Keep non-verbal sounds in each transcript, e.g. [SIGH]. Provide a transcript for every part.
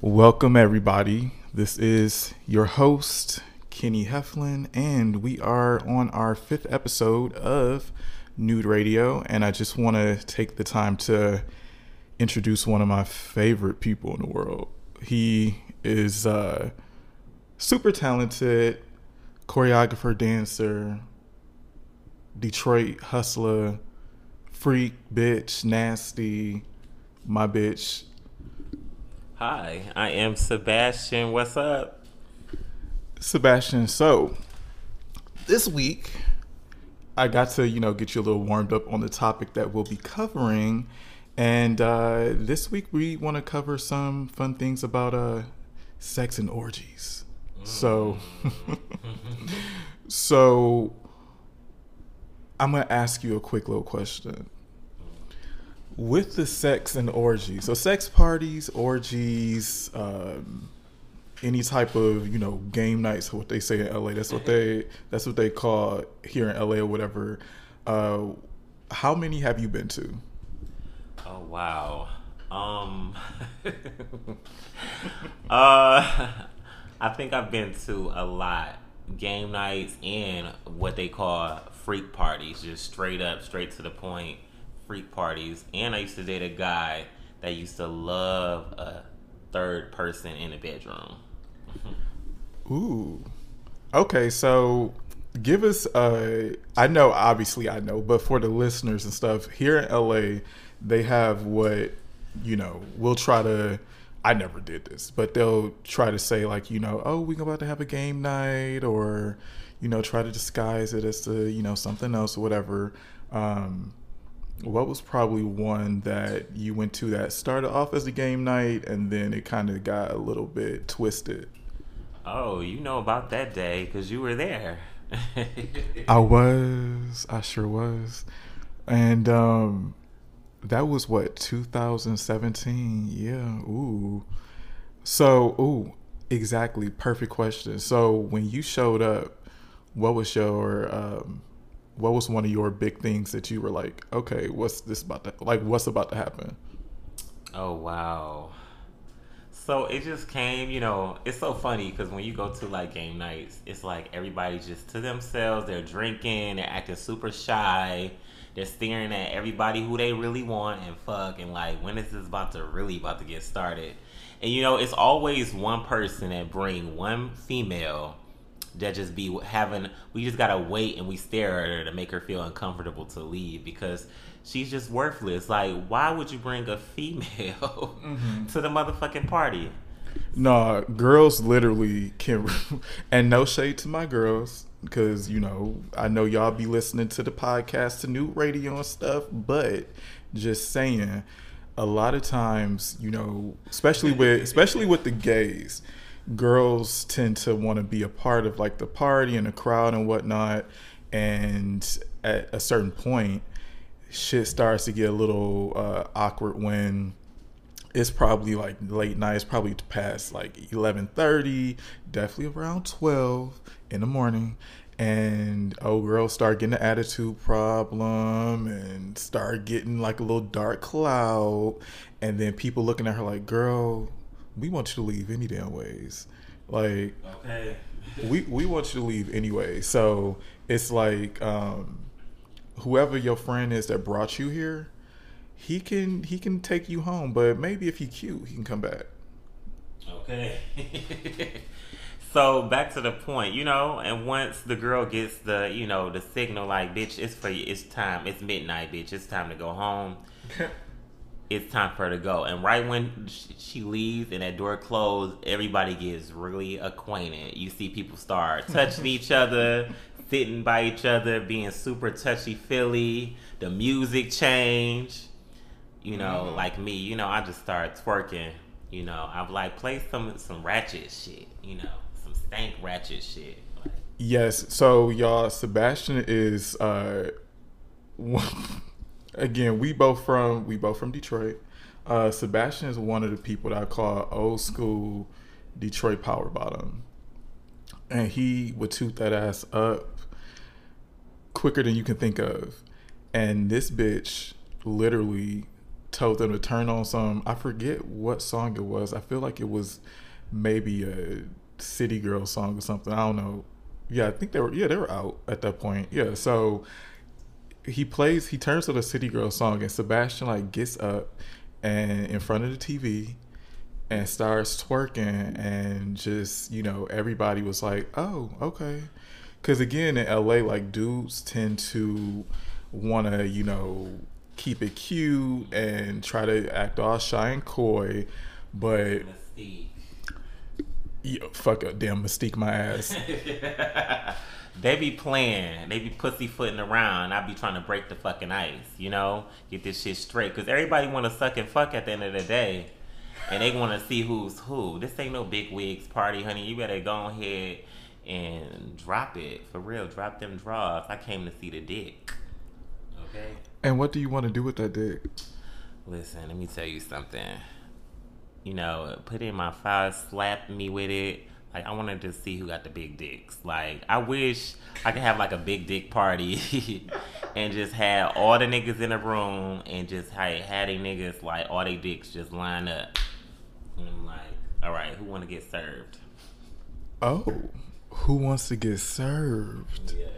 Welcome, everybody. This is your host, Kenny Heflin, and we are on our fifth episode of Nude Radio. And I just want to take the time to introduce one of my favorite people in the world. He is uh, super talented, choreographer, dancer, Detroit hustler, freak, bitch, nasty, my bitch. Hi, I am Sebastian. What's up? Sebastian, so this week I got to, you know, get you a little warmed up on the topic that we'll be covering. And uh, this week we want to cover some fun things about uh, sex and orgies. So, [LAUGHS] so I'm gonna ask you a quick little question. With the sex and orgies, so sex parties, orgies, um, any type of you know game nights, what they say in LA. That's what they that's what they call here in LA or whatever. Uh, how many have you been to? Oh wow. Um [LAUGHS] uh I think I've been to a lot game nights and what they call freak parties, just straight up, straight to the point freak parties. And I used to date a guy that used to love a third person in the bedroom. [LAUGHS] Ooh. Okay, so give us a I know obviously I know, but for the listeners and stuff, here in LA, they have what, you know, we'll try to I never did this, but they'll try to say like, you know, oh, we're about to have a game night or, you know, try to disguise it as to, you know, something else or whatever. Um what was probably one that you went to that started off as a game night and then it kind of got a little bit twisted? Oh, you know about that day because you were there. [LAUGHS] I was. I sure was. And um that was what 2017. Yeah. Ooh. So, ooh, exactly. Perfect question. So, when you showed up, what was your um what was one of your big things that you were like, "Okay, what's this about to like what's about to happen?" Oh wow. So it just came, you know, it's so funny because when you go to like game nights, it's like everybody's just to themselves. They're drinking, they're acting super shy, they're staring at everybody who they really want and fuck, and like when is this about to really about to get started? And you know, it's always one person that bring one female that just be having. We just gotta wait and we stare at her to make her feel uncomfortable to leave because she's just worthless. Like, why would you bring a female [LAUGHS] mm-hmm. to the motherfucking party? No, girls literally can, [LAUGHS] and no shade to my girls because you know I know y'all be listening to the podcast, to Nude Radio and stuff, but just saying, a lot of times, you know, especially with especially with the gays, girls tend to want to be a part of like the party and the crowd and whatnot, and at a certain point, shit starts to get a little uh, awkward when it's probably like late night. It's probably past like eleven thirty, definitely around twelve in the morning. And old girl start getting an attitude problem and start getting like a little dark cloud. And then people looking at her like, girl, we want you to leave any damn ways. Like, okay. we, we want you to leave anyway. So it's like, um, whoever your friend is that brought you here, he can he can take you home. But maybe if he cute, he can come back. Okay. [LAUGHS] so back to the point, you know, and once the girl gets the you know the signal like, bitch, it's for you, it's time, it's midnight, bitch, it's time to go home. [LAUGHS] it's time for her to go. And right when she leaves and that door closed, everybody gets really acquainted. You see people start touching each [LAUGHS] other, sitting by each other, being super touchy feely. The music change. You know, mm-hmm. like me, you know, I just start twerking. You know, I'm like, play some some ratchet shit. You know, some stank ratchet shit. Like, yes. So y'all, Sebastian is uh, [LAUGHS] again. We both from we both from Detroit. Uh, Sebastian is one of the people that I call old school Detroit power bottom, and he would toot that ass up quicker than you can think of. And this bitch literally told them to turn on some I forget what song it was. I feel like it was maybe a City Girl song or something. I don't know. Yeah, I think they were yeah, they were out at that point. Yeah. So he plays he turns to the City Girl song and Sebastian like gets up and in front of the TV and starts twerking and just you know everybody was like oh okay because again in la like dudes tend to want to you know keep it cute and try to act all shy and coy but Mystique. yeah, fuck a damn mystique my ass [LAUGHS] they be playing, they be pussyfooting around. I be trying to break the fucking ice, you know, get this shit straight. Cause everybody want to suck and fuck at the end of the day, and they want to see who's who. This ain't no big wigs party, honey. You better go ahead and drop it for real. Drop them draws. I came to see the dick. Okay. and what do you want to do with that dick Listen, let me tell you something. You know, put in my file, slap me with it. Like I wanted to see who got the big dicks. Like I wish I could have like a big dick party [LAUGHS] and just have all the niggas in the room and just hey, had they niggas like all they dicks just line up. And I'm like, all right, who want to get served? oh who wants to get served Yes.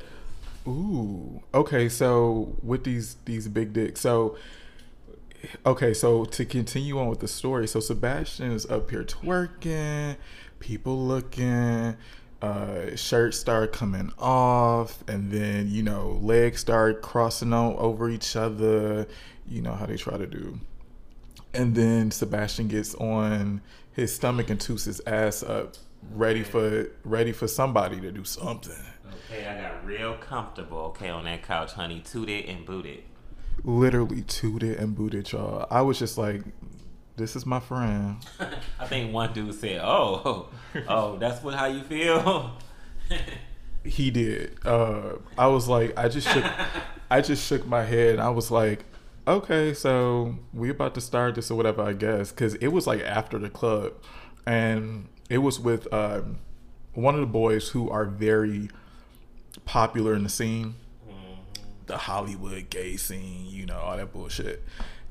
Ooh. Okay, so with these these big dicks, so okay, so to continue on with the story, so Sebastian is up here twerking, people looking, uh, shirts start coming off, and then you know legs start crossing on over each other. You know how they try to do, and then Sebastian gets on his stomach and toots his ass up, ready for ready for somebody to do something. Okay, I got real comfortable, okay, on that couch, honey. Tooted and booted. literally tooted and booted y'all. I was just like, this is my friend. [LAUGHS] I think one dude said, "Oh, oh, that's what how you feel." [LAUGHS] He did. Uh, I was like, I just shook, I just shook my head. And I was like, okay, so we about to start this or whatever, I guess, because it was like after the club, and it was with um, one of the boys who are very popular in the scene. the Hollywood gay scene, you know, all that bullshit.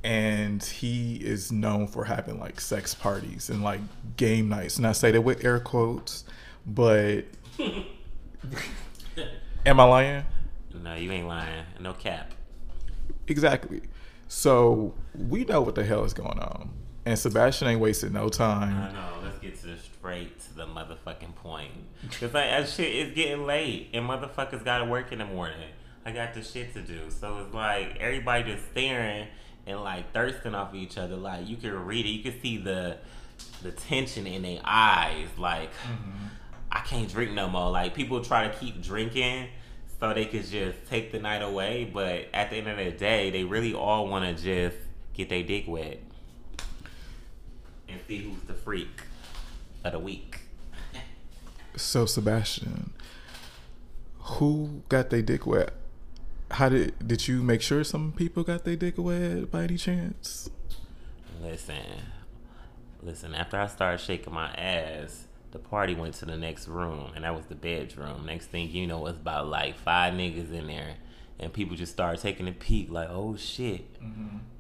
And he is known for having like sex parties and like game nights. And I say that with air quotes, but [LAUGHS] am I lying? no, you ain't lying. No cap. Exactly. So we know what the hell is going on. And Sebastian ain't wasting no time. I know. Let's get to the straight to the motherfucking point. Cause like that shit is getting late, and motherfuckers gotta work in the morning. I got the shit to do, so it's like everybody just staring and like thirsting off each other. Like you can read it, you can see the the tension in their eyes. Like mm-hmm. I can't drink no more. Like people try to keep drinking so they could just take the night away, but at the end of the day, they really all want to just get their dick wet and see who's the freak of the week. So Sebastian, who got their dick wet? How did did you make sure some people got their dick wet by any chance? Listen, listen. After I started shaking my ass, the party went to the next room, and that was the bedroom. Next thing you know, it's about like five niggas in there, and people just started taking a peek, like, "Oh shit!"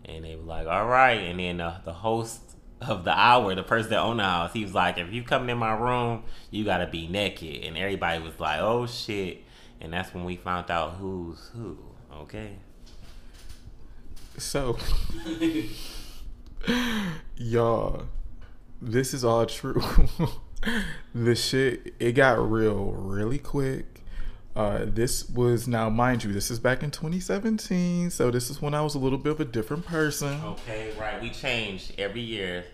And they were like, "All right." And then uh, the host of the hour, the person that owned the house, he was like, "If you come in my room, you gotta be naked." And everybody was like, "Oh shit!" And that's when we found out who's who. Okay. So, y'all, this is all true. [LAUGHS] the shit, it got real really quick. Uh, this was now, mind you, this is back in 2017, so this is when I was a little bit of a different person. Okay, right. We change every year.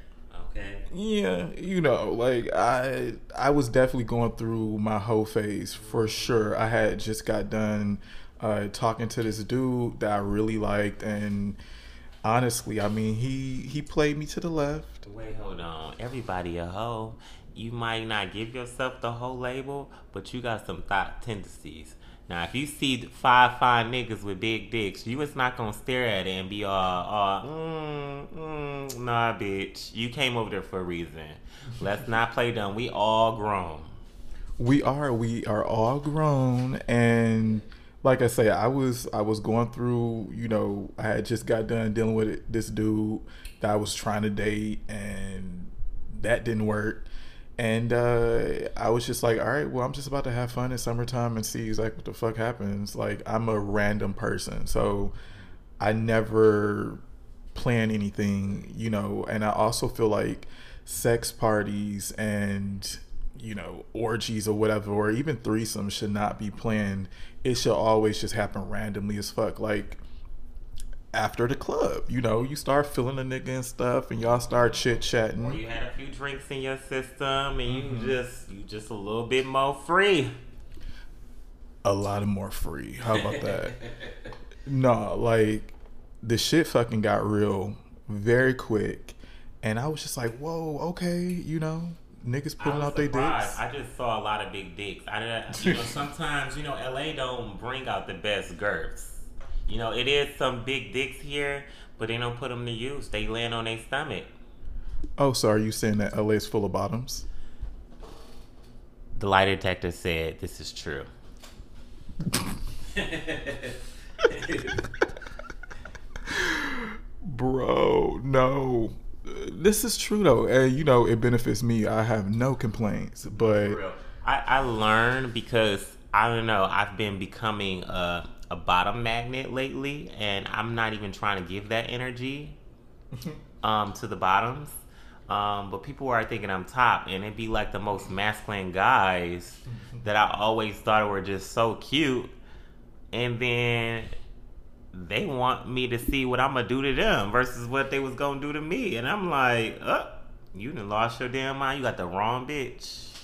Okay. Yeah, you know, like I, I was definitely going through my whole phase for sure. I had just got done uh, talking to this dude that I really liked, and honestly, I mean, he he played me to the left. Wait, hold on. Everybody a hoe. You might not give yourself the whole label, but you got some thought tendencies. Now, if you see five fine niggas with big dicks, you is not gonna stare at it and be all, all mm, mm, nah, bitch. You came over there for a reason. Let's not play dumb. We all grown. We are we are all grown, and like I say, I was I was going through, you know, I had just got done dealing with this dude that I was trying to date, and that didn't work. And uh, I was just like, all right, well, I'm just about to have fun in summertime and see exactly what the fuck happens. Like I'm a random person, so I never plan anything, you know. And I also feel like sex parties and you know orgies or whatever, or even threesomes should not be planned. It should always just happen randomly as fuck. Like after the club. You know, you start feeling a nigga and stuff, and y'all start chit chatting. Or you had a few drinks in your system, and mm-hmm. you just you just a little bit more free. A lot of more free. How about that? [LAUGHS] no, like the shit fucking got real very quick, and I was just like, whoa, okay, you know. Niggas pulling out their dicks. I just saw a lot of big dicks. I, you know, [LAUGHS] sometimes you know, LA don't bring out the best girths. You know, it is some big dicks here, but they don't put them to use. They land on their stomach. Oh, so are you saying that LA is full of bottoms? The lie detector said this is true. [LAUGHS] Bro, no. This is true though. And you know, it benefits me. I have no complaints. But I, I learned because I don't know, I've been becoming a a bottom magnet lately, and I'm not even trying to give that energy [LAUGHS] um, to the bottoms. Um, but people are thinking I'm top, and it'd be like the most masculine guys [LAUGHS] that I always thought were just so cute, and then they want me to see what I'm gonna do to them versus what they was gonna do to me, and I'm like, oh, you done lost your damn mind. You got the wrong bitch.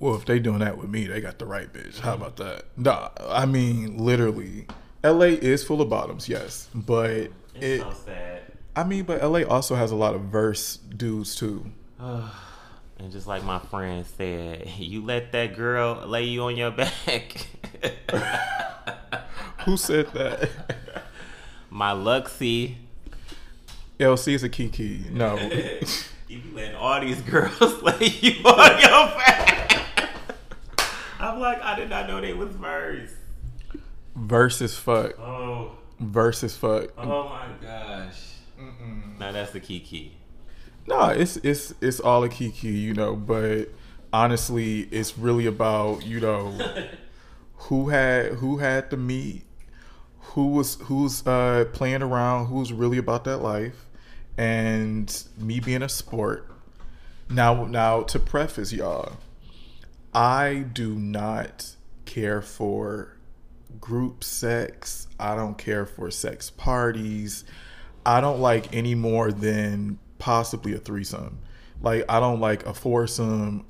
Well, if they doing that with me, they got the right bitch. How about that? Nah, I mean, literally, L.A. is full of bottoms, yes, but it's it, so sad. I mean, but L.A. also has a lot of verse dudes too. [SIGHS] and just like my friend said, [LAUGHS] you let that girl lay you on your back. [LAUGHS] Who said that? [LAUGHS] My Luxie. LC is a Kiki. No. you be letting all these girls lay you on your back. I'm like, I did not know they was verse. Versus fuck. Oh. Versus fuck. Oh my gosh. Mm-mm. Now that's the key key. No, it's it's it's all a key key, you know. But honestly, it's really about you know [LAUGHS] who had who had the meat, who was who's uh, playing around, who's really about that life, and me being a sport. Now, now to preface y'all, I do not care for group sex. I don't care for sex parties. I don't like any more than possibly a threesome. Like I don't like a foursome.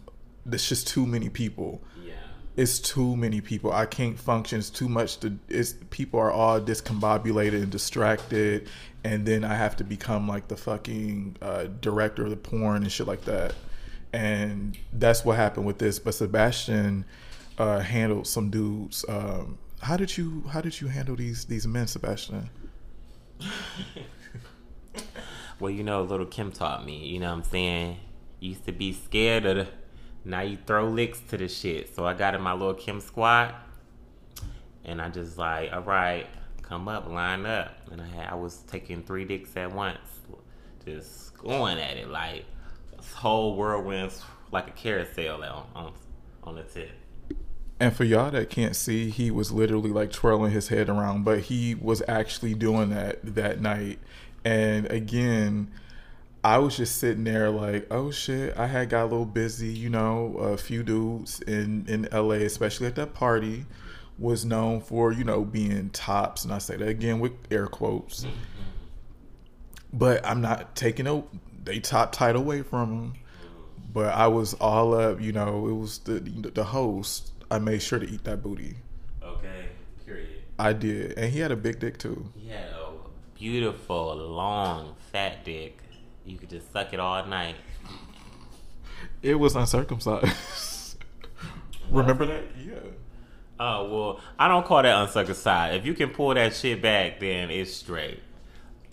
There's just too many people. Yeah. It's too many people. I can't function. It's too much to it's people are all discombobulated and distracted and then I have to become like the fucking uh, director of the porn and shit like that and that's what happened with this. But Sebastian uh, handled some dudes. Um, how did you How did you handle these these men, Sebastian? [LAUGHS] well, you know, Lil' Kim taught me. You know, what I'm saying, used to be scared of the. Now you throw licks to the shit. So I got in my Lil' Kim squad, and I just like, all right, come up, line up, and I had I was taking three dicks at once, just going at it like whole whirlwind's like a carousel on, on on the tip. And for y'all that can't see, he was literally like twirling his head around, but he was actually doing that that night. And again, I was just sitting there like, oh shit, I had got a little busy, you know, a few dudes in in LA, especially at that party, was known for, you know, being tops, and I say that again with air quotes. Mm-hmm. But I'm not taking a they top tied away from him. But I was all up, you know. It was the the host. I made sure to eat that booty. Okay. Period. I did, and he had a big dick too. He had a beautiful, long, fat dick. You could just suck it all night. It was uncircumcised. [LAUGHS] Remember that? Yeah. Oh well, I don't call that uncircumcised. If you can pull that shit back, then it's straight.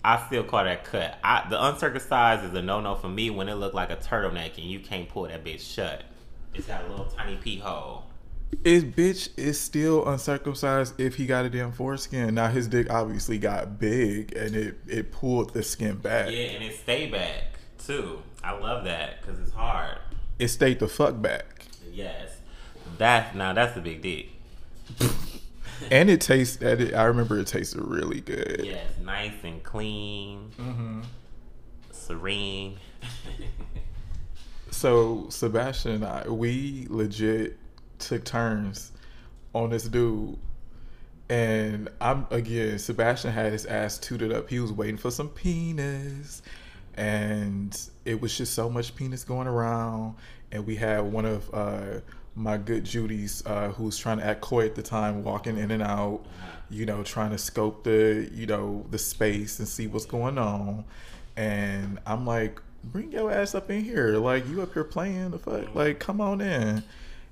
I still call that cut. I, the uncircumcised is a no no for me when it look like a turtleneck and you can't pull that bitch shut. It's got a little tiny pee hole. His bitch is still uncircumcised if he got a damn foreskin. Now his dick obviously got big and it it pulled the skin back. Yeah, and it stayed back too. I love that because it's hard. It stayed the fuck back. Yes, that now that's a big dick. [LAUGHS] [LAUGHS] and it tastes. It, I remember it tasted really good. Yes, nice and clean, Mm-hmm. serene. So Sebastian and I, we legit took turns on this dude. And I'm again, Sebastian had his ass tooted up. He was waiting for some penis. And it was just so much penis going around. And we had one of uh, my good Judy's uh, who was trying to act coy at the time, walking in and out, you know, trying to scope the, you know, the space and see what's going on. And I'm like, bring your ass up in here. Like you up here playing the fuck. Like come on in.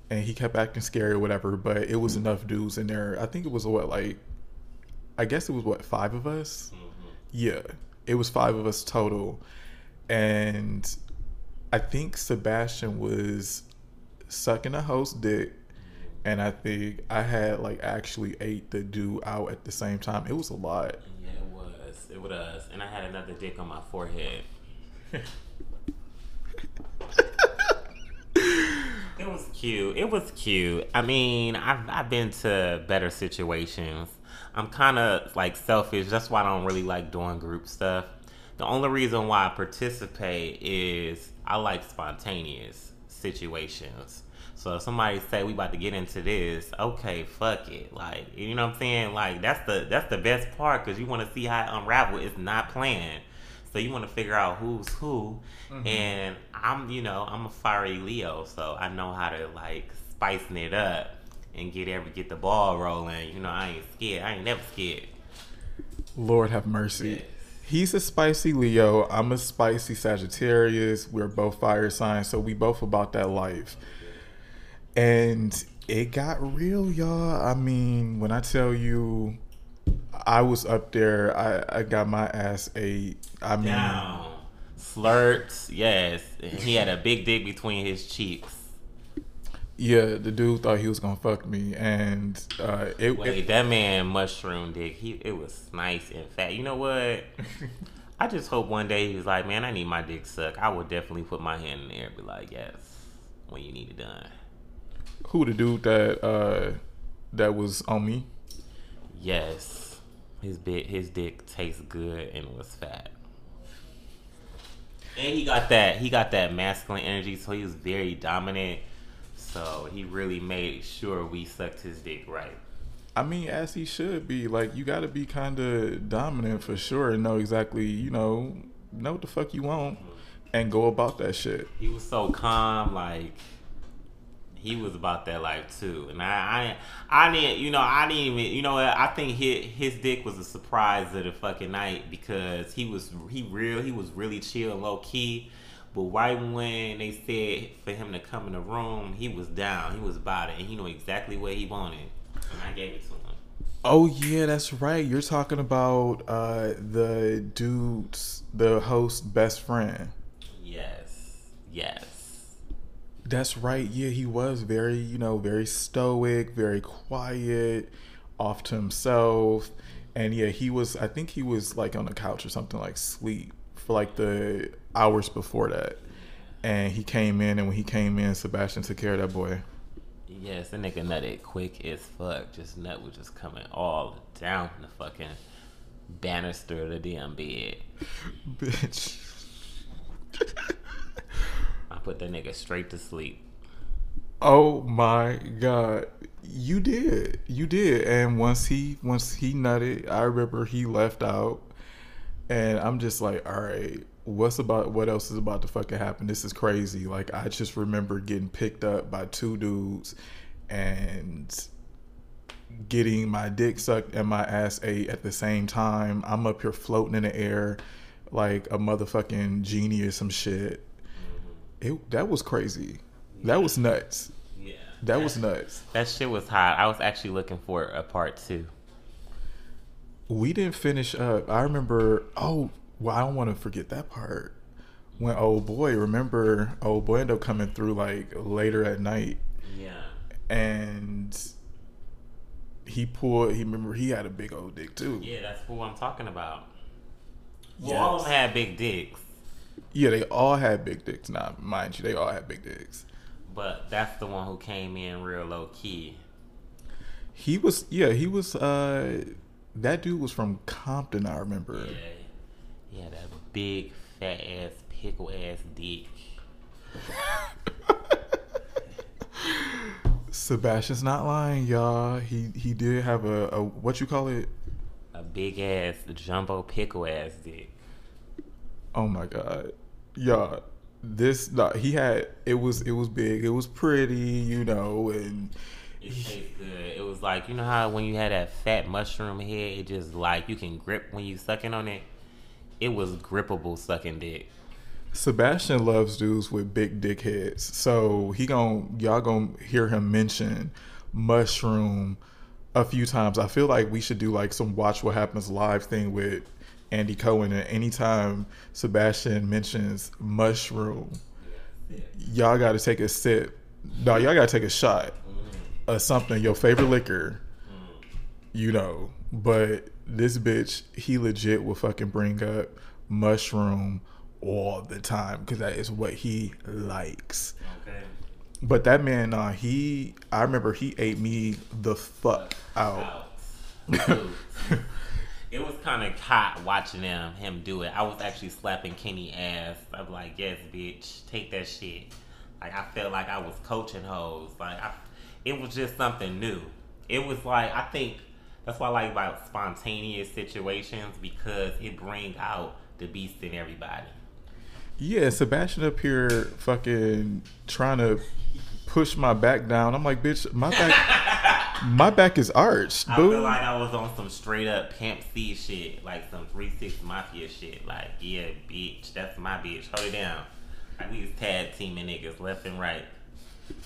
And he kept acting scary or whatever, but it was enough dudes in there. I think it was what like I guess it was what, five of us? Yeah. It was five of us total. And I think Sebastian was sucking a host dick. And I think I had like actually ate the dude out at the same time. It was a lot. Yeah, it was. It was. And I had another dick on my forehead. [LAUGHS] it was cute. It was cute. I mean, I've I've been to better situations. I'm kind of like selfish. That's why I don't really like doing group stuff. The only reason why I participate is I like spontaneous situations. So if somebody say we about to get into this, okay, fuck it. Like you know what I'm saying? Like that's the that's the best part because you want to see how it unravel. It's not planned. So you want to figure out who's who, mm-hmm. and I'm, you know, I'm a fiery Leo, so I know how to like spicing it up and get every get the ball rolling. You know, I ain't scared. I ain't never scared. Lord have mercy. Yes. He's a spicy Leo. I'm a spicy Sagittarius. We're both fire signs, so we both about that life. And it got real, y'all. I mean, when I tell you I was up there, I, I got my ass ate. I mean Down. Slurts, yes. He had a big dick between his cheeks. Yeah, the dude thought he was gonna fuck me and uh it, Wait, it that man mushroom dick. He it was nice and fat. You know what? [LAUGHS] I just hope one day he's like, man, I need my dick sucked. I would definitely put my hand in there and be like, yes, when you need it done. who the dude that uh that was on me? Yes, his bit, his dick tastes good and was fat. And he got that, he got that masculine energy, so he was very dominant. So he really made sure we sucked his dick right. I mean, as he should be. Like, you got to be kind of dominant for sure and know exactly, you know, know what the fuck you want and go about that shit. He was so calm, like he was about that life too. And I, I, I didn't, you know, I didn't even, you know, what, I think his his dick was a surprise of the fucking night because he was he real, he was really chill and low key. But right when they said for him to come in the room, he was down. He was about it, and he knew exactly what he wanted, and I gave it to him. Oh, yeah, that's right. You're talking about uh the dude's, the host best friend. Yes, yes. That's right. Yeah, he was very, you know, very stoic, very quiet, off to himself. And yeah, he was, I think he was like on the couch or something like sleep for like the hours before that. And he came in, and when he came in, Sebastian took care of that boy. Yes, that nigga nutted quick as fuck. Just nut was just coming all down the fucking banister of the damn bed. Bitch. I put that nigga straight to sleep. Oh my god. You did. You did. And once he once he nutted, I remember he left out. And I'm just like, all right, what's about what else is about to fucking happen? This is crazy. Like I just remember getting picked up by two dudes and getting my dick sucked and my ass ate at the same time. I'm up here floating in the air like a motherfucking genie or some shit. Mm-hmm. It that was crazy. That was nuts. Yeah. That was nuts. That shit was hot. I was actually looking for a part two. We didn't finish up. I remember. Oh, well, I don't want to forget that part. When old boy, remember old boy ended up coming through like later at night, Yeah. and he pulled. He remember he had a big old dick too. Yeah, that's who I'm talking about. Well, all of them had big dicks, Yeah, they all had big dicks. Nah, mind you, they all had big dicks. but that's the one who came in real low key. He was, yeah, he was. uh That dude was from Compton. I remember. Yeah, he had a big fat ass pickle ass dick. Sebastian's not lying, y'all. He he did have a, a what you call it? A big ass jumbo pickle ass dick. Oh my god, y'all. This nah, he had it was it was big. It was pretty, you know, and It tastes good. It was like you know how when you had that fat mushroom head, it just like you can grip when you sucking on it. It was grippable sucking dick. Sebastian loves dudes with big dick heads. So he gon' y'all gonna hear him mention mushroom a few times. I feel like we should do like some watch what happens live thing with Andy Cohen and anytime Sebastian mentions mushroom, y'all gotta take a sip. No, y'all gotta take a shot of something, your favorite liquor, you know. But this bitch, he legit will fucking bring up mushroom all the time because that is what he likes. Okay. But that man, uh, he, I remember he ate me the fuck out. [LAUGHS] It was kind of hot watching him him do it. I was actually slapping Kenny ass. I'm like, yes, bitch, take that shit. Like I felt like I was coaching hoes. Like I, it was just something new. It was like I think that's why I like about spontaneous situations because it bring out the beast in everybody. Yeah, Sebastian up here fucking trying to push my back down. I'm like, bitch, my back, [LAUGHS] my back is arched, I boo. feel like I was on some straight up Pimp C shit, like some three six mafia shit. Like, yeah, bitch, that's my bitch. Hold it down. Like we was tag teaming niggas left and right.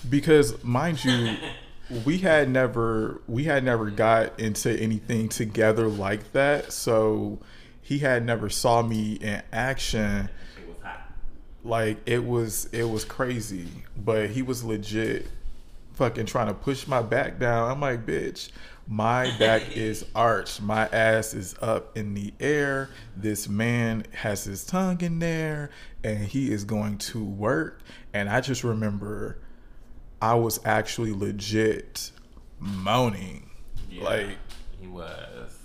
because mind you [LAUGHS] we had never we had never got into anything together like that. So he had never saw me in action. It was hot. like it was it was crazy. But he was legit fucking trying to push my back down. I'm like bitch my back [LAUGHS] is arched. My ass is up in the air. This man has his tongue in there and he is going to work. And i just remember i was actually legit moaning Yeah, like he was.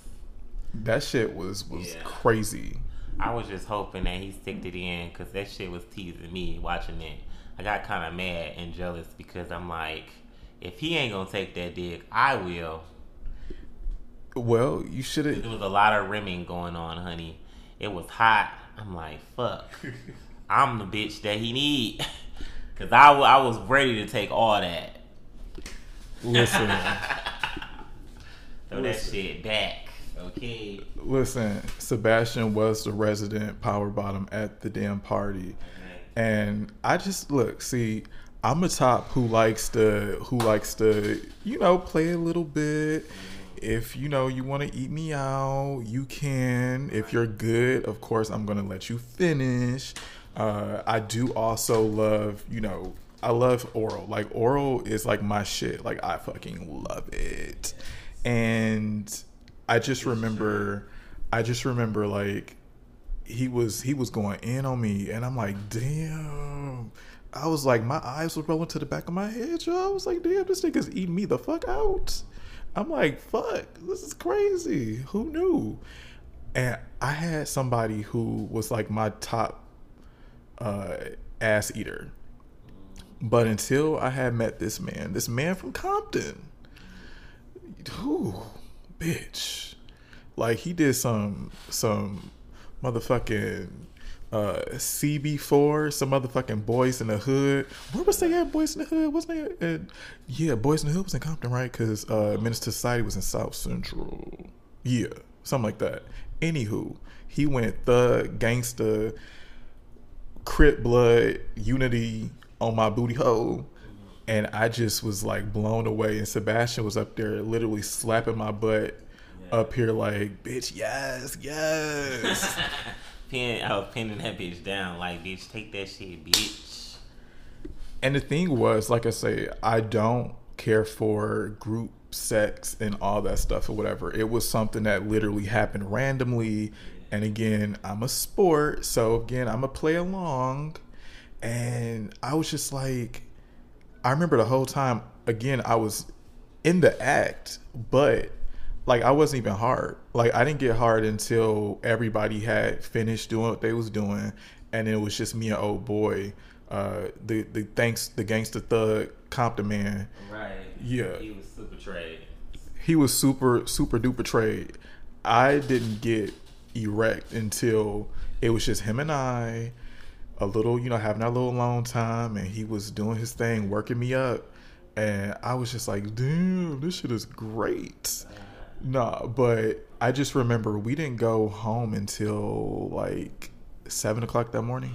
that shit was was Yeah. crazy I was just hoping that he sticked it in because that shit was teasing me watching it. I got kind of mad and jealous because I'm like, if he ain't gonna take that dick, I will. well you should have There was a lot of rimming going on, honey. It was hot. I'm like, fuck. [LAUGHS] I'm the bitch that he need. Cause I, I was ready to take all that. listen [LAUGHS] Throw that shit back. Okay. Listen, Sebastian was the resident power bottom at the damn party. And I just look, see, I'm a top who likes to who likes to, you know, play a little bit. Mm-hmm. If you know you want to eat me out, you can. If you're good, of course, I'm gonna let you finish. Uh, I do also love, you know, I love oral. Like oral is like my shit. Like I fucking love it. And I just remember, I just remember like he was he was going in on me and I'm like, damn. I was like, my eyes were rolling to the back of my head, yo. I was like, damn, this nigga's eating me the fuck out. I'm like, fuck, this is crazy. Who knew? And I had somebody who was like my top uh, ass eater. But until I had met this man, this man from Compton, who, bitch, like he did some some motherfucking uh CB4, some motherfucking boys in the hood. Where was they at? Boys in the hood? Wasn't they? At, yeah, boys in the hood was in Compton, right? Because uh, Menace II Society was in South Central. Yeah, something like that. Anywho, he went thug, gangster, Crip blood, unity on my booty hole. And I just was like blown away. And Sebastian was up there literally slapping my butt up here like, bitch, yes, yes. [LAUGHS] Pin, I was pinning that bitch down. Like, bitch, take that shit, bitch. and the thing was, like I say, I don't care for group sex and all that stuff or whatever. It was something that literally happened randomly. And again, I'm a sport, so again, I'm a play along. And I was just like, I remember the whole time. Again, I was in the act, but like I wasn't even hard. Like I didn't get hard until everybody had finished doing what they was doing, and it was just me and old boy. Uh, the the thanks the gangster thug Compton man. Right. Yeah. He was super trade. He was super super duper trade. I didn't get erect until it was just him and I, a little you know having our little alone time, and he was doing his thing, working me up, and I was just like, damn, this shit is great. Nah, but I just remember we didn't go home until like seven o'clock that morning.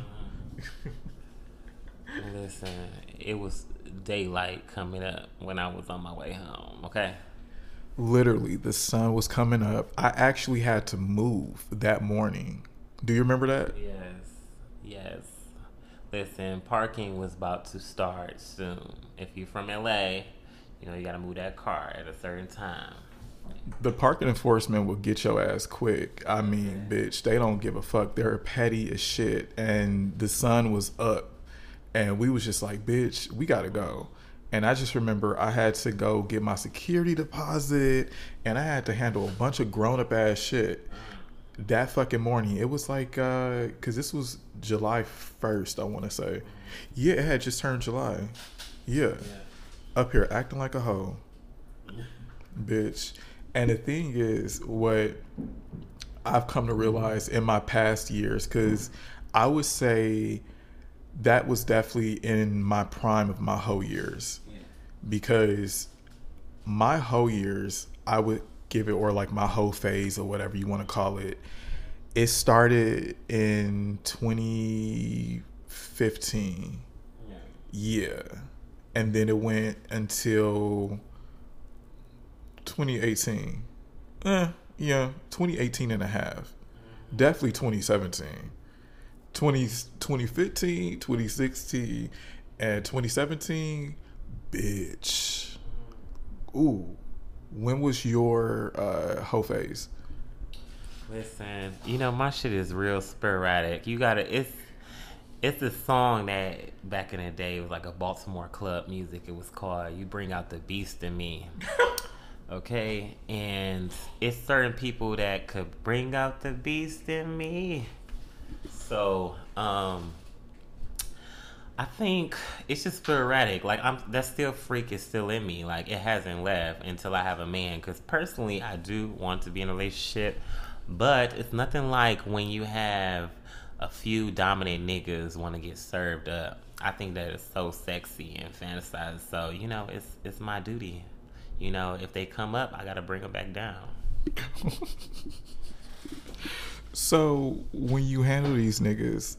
Listen, it was daylight coming up when I was on my way home. Okay. Literally, the sun was coming up. I actually had to move that morning. Do you remember that? Yes. Yes. Listen, parking was about to start soon. If you're from LA, you know you got to move that car at a certain time. The parking enforcement will get your ass quick. I mean, bitch, they don't give a fuck. They're petty as shit. And the sun was up, and we was just like, bitch, we gotta go. And I just remember I had to go get my security deposit, and I had to handle a bunch of grown up ass shit. That fucking morning, it was like, uh, cause this was July first, I want to say. Yeah, it had just turned July. Yeah, up here acting like a hoe, bitch. And the thing is, what I've come to realize in my past years, because I would say that was definitely in my prime of my hoe years. Because my hoe years, I would give it, or like my hoe phase, or whatever you want to call it, it started in 2015. Yeah. And then it went until 2018. Eh, yeah, 2018 and a half. Definitely 2017. 20, 2015, 2016, and 2017, bitch. Ooh. When was your uh, hoe phase? Listen, you know my shit is real sporadic. You gotta. It's it's a song that back in the day was like a Baltimore club music. It was called "You Bring Out the Beast in Me." [LAUGHS] okay, and it's certain people that could bring out the beast in me. So, um, I think it's just sporadic. Like I'm, that still freak is still in me. Like it hasn't left until I have a man. Because personally, I do want to be in a relationship, but it's nothing like when you have a few dominant niggas want to get served up. I think that is so sexy and fantasized. So you know, it's it's my duty. You know, if they come up, I gotta bring them back down. [LAUGHS] So when you handle these niggas,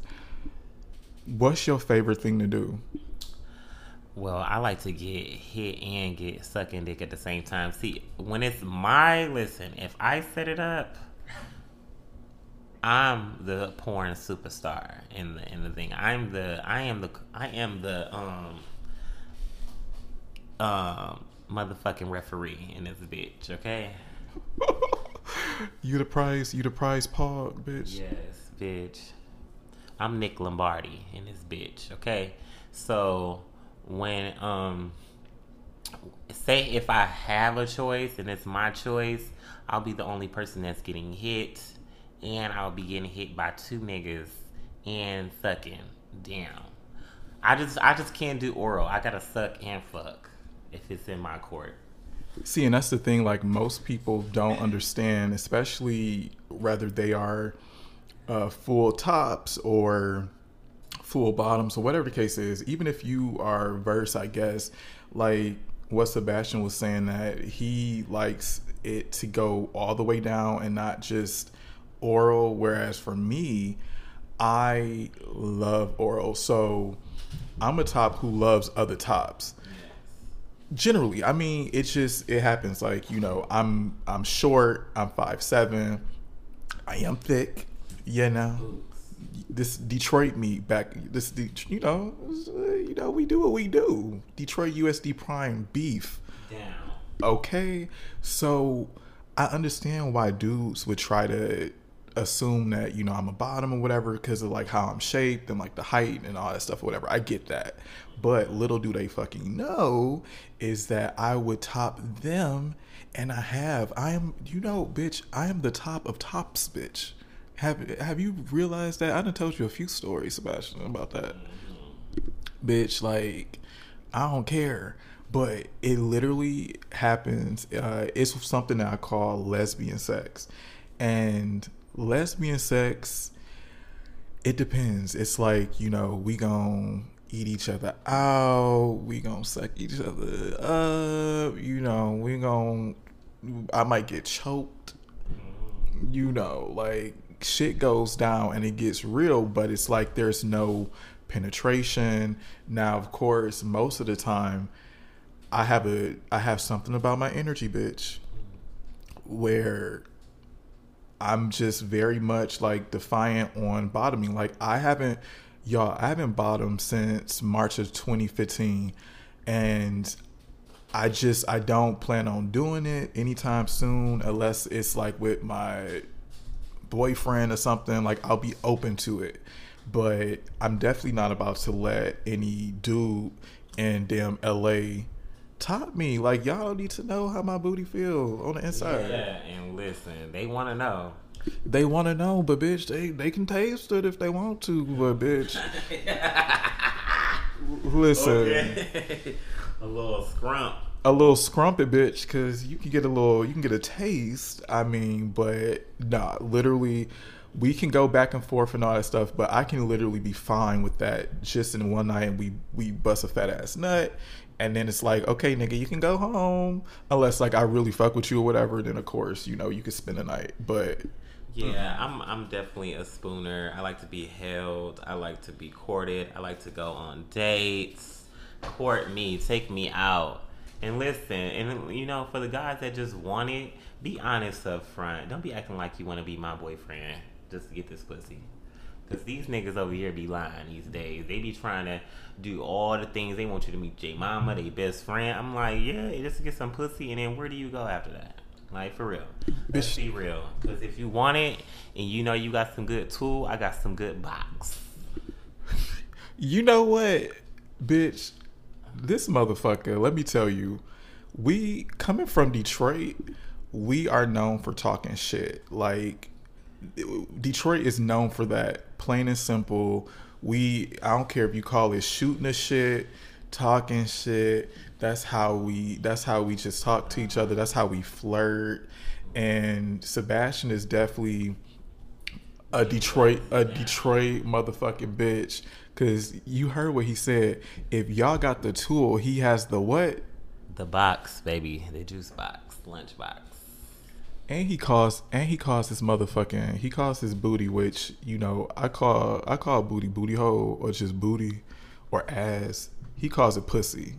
what's your favorite thing to do? Well, I like to get hit and get sucking dick at the same time. See, when it's my listen, if I set it up, I'm the porn superstar in the in the thing. I'm the I am the I am the um um motherfucking referee in this bitch. Okay. [LAUGHS] you the prize, you the prize pog, bitch. Yes, bitch. I'm Nick Lombardi in this bitch, okay? So when um say if I have a choice and it's my choice, I'll be the only person that's getting hit and I'll be getting hit by two niggas and sucking down. I just I just can't do oral. I gotta suck and fuck if it's in my court. See, and that's the thing. Like most people don't understand, especially whether they are uh, full tops or full bottoms or whatever the case is. Even if you are verse, I guess, like what Sebastian was saying that he likes it to go all the way down and not just oral. Whereas for me, I love oral. So I'm a top who loves other tops generally i mean it's just it happens like you know i'm i'm short i'm five seven i am thick you know this Detroit me back. This you know you know we do what we do. Detroit USD Prime beef. Down. Okay, so I understand why dudes would try to assume that you know I'm a bottom or whatever because of like how I'm shaped and like the height and all that stuff or whatever. I get that, but little do they fucking know is that I would top them, and I have. I am, you know, bitch. I am the top of tops, bitch. Have Have you realized that? I done told you a few stories, Sebastian, about that. Bitch, like I don't care but it literally happens. Uh, it's something that I call lesbian sex, and lesbian sex. It depends. It's like you know we gon' eat each other out. We gonna suck each other up. You know we gon' I might get choked. You know, like shit goes down and it gets real, but it's like there's no penetration. Now, of course, most of the time I have a I have something about my energy, bitch, where I'm just very much like defiant on bottoming. Like I haven't y'all, I haven't bottomed since March of 2015 and I just I don't plan on doing it anytime soon unless it's like with my boyfriend or something like I'll be open to it. But I'm definitely not about to let any dude in damn LA top me. Like y'all don't need to know how my booty feel on the inside. Yeah, and listen, they want to know. They want to know, but bitch, they they can taste it if they want to, but bitch. [LAUGHS] listen, Okay. [LAUGHS] a little scrump. a little scrumpy bitch, because you can get a little, you can get a taste. I mean, but nah, literally. We can go back and forth and all that stuff, but I can literally be fine with that just in one night and we we bust a fat ass nut and then it's like, okay, nigga, you can go home. Unless like I really fuck with you or whatever, then of course, you know, you can spend the night. But Yeah, I'm I'm definitely a spooner. I like to be held. I like to be courted. I like to go on dates. Court me, take me out. And listen, and you know, for the guys that just want it, be honest up front. Don't be acting like you want to be my boyfriend just to get this pussy. Cause these niggas over here be lying these days. They be trying to do all the things. They want you to meet J Mama, their best friend. I'm like, yeah, just to get some pussy, and then where do you go after that? Like for real. Let's be real. Cause if you want it and you know you got some good tool, I got some good box. you know what, bitch? This motherfucker, let me tell you, we coming from Detroit, we are known for talking shit. Like Detroit is known for that. Plain and simple. We I don't care if you call it shooting the shit, talking shit. That's how we that's how we just talk to each other. That's how we flirt. And Sebastian is definitely a Detroit a Detroit motherfucking bitch. Cause you heard what he said. If y'all got the tool, he has the what? The box, baby. The juice box. Lunch box. And he calls and he calls his motherfucking he calls his booty, which, you know, I call I call booty booty hole or just booty or ass. He calls it pussy.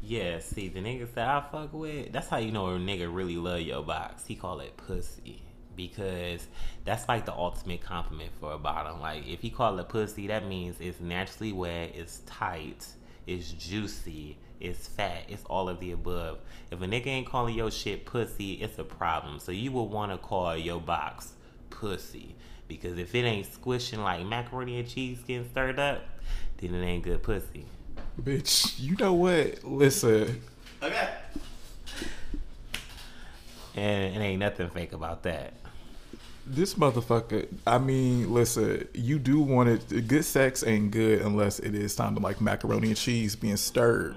Yeah, see, the niggas that I fuck with, that's how you know a nigga really love your box. He call it pussy. Because that's like the ultimate compliment for a bottom. Like if he call it pussy, that means it's naturally wet, it's tight, it's juicy, it's fat, it's all of the above. If a nigga ain't calling your shit pussy, it's a problem. So you will want to call your box pussy. Because if it ain't squishing like macaroni and cheese getting stirred up, then it ain't good pussy. Bitch, you know what? Listen. Okay. And it ain't nothing fake about that. This motherfucker, I mean, listen, you do want it. Good sex ain't good unless it is time to like macaroni and cheese being stirred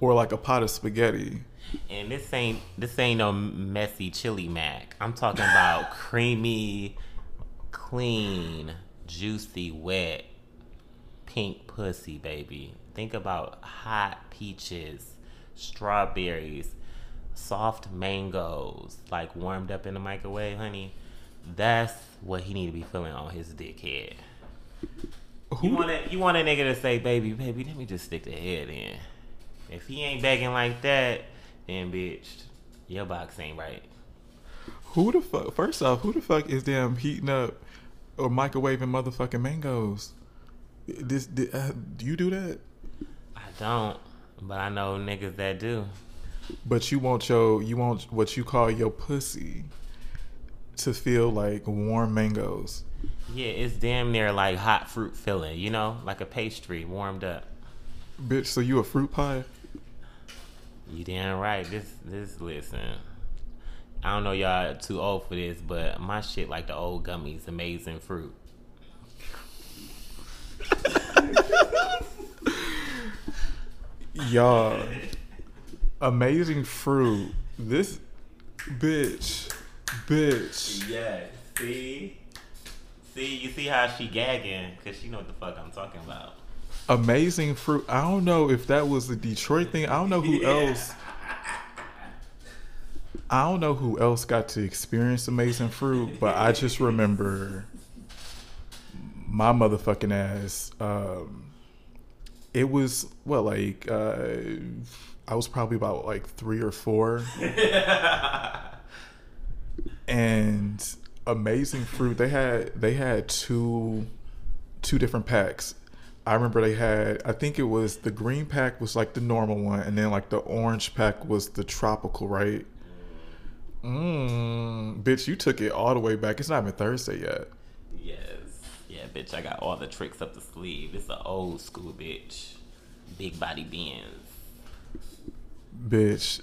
or like a pot of spaghetti. And this ain't this ain't no messy chili mac. I'm talking about [LAUGHS] creamy, clean, juicy, wet, pink pussy, baby. Think about hot peaches, strawberries, soft mangoes, like warmed up in the microwave, honey. That's what he need to be feeling on his dickhead. You want a, you want a nigga to say, baby, baby, let me just stick the head in. If he ain't begging like that, then bitch, your box ain't right. Who the fuck? First off, who the fuck is damn heating up or microwaving motherfucking mangoes. This, this uh, do you do that? I don't, but I know niggas that do. But you want your you want what you call your pussy to feel like warm mangoes. Yeah, it's damn near like hot fruit filling, you know, like a pastry warmed up. Bitch, so you a fruit pie? You damn right. This this listen. I don't know y'all too old for this, but my shit like the old gummies, amazing fruit. Y'all, amazing fruit. This bitch, bitch. Yeah. See, see, you see how she gagging because she know what the fuck I'm talking about. Amazing fruit. I don't know if that was a Detroit thing. I don't know who Yeah. else. I don't know who else got to experience amazing fruit, but I just remember my motherfucking ass. Um, it was what like uh, I was probably about like three or four, [LAUGHS] and amazing fruit. They had they had two two different packs. I remember they had I think it was the green pack was like the normal one, and then like the orange pack was the tropical, right? Mmm, bitch, you took it all the way back. It's not even Thursday yet. Yes. Yeah, bitch, I got all the tricks up the sleeve. It's an old school bitch. Big body beans. Bitch,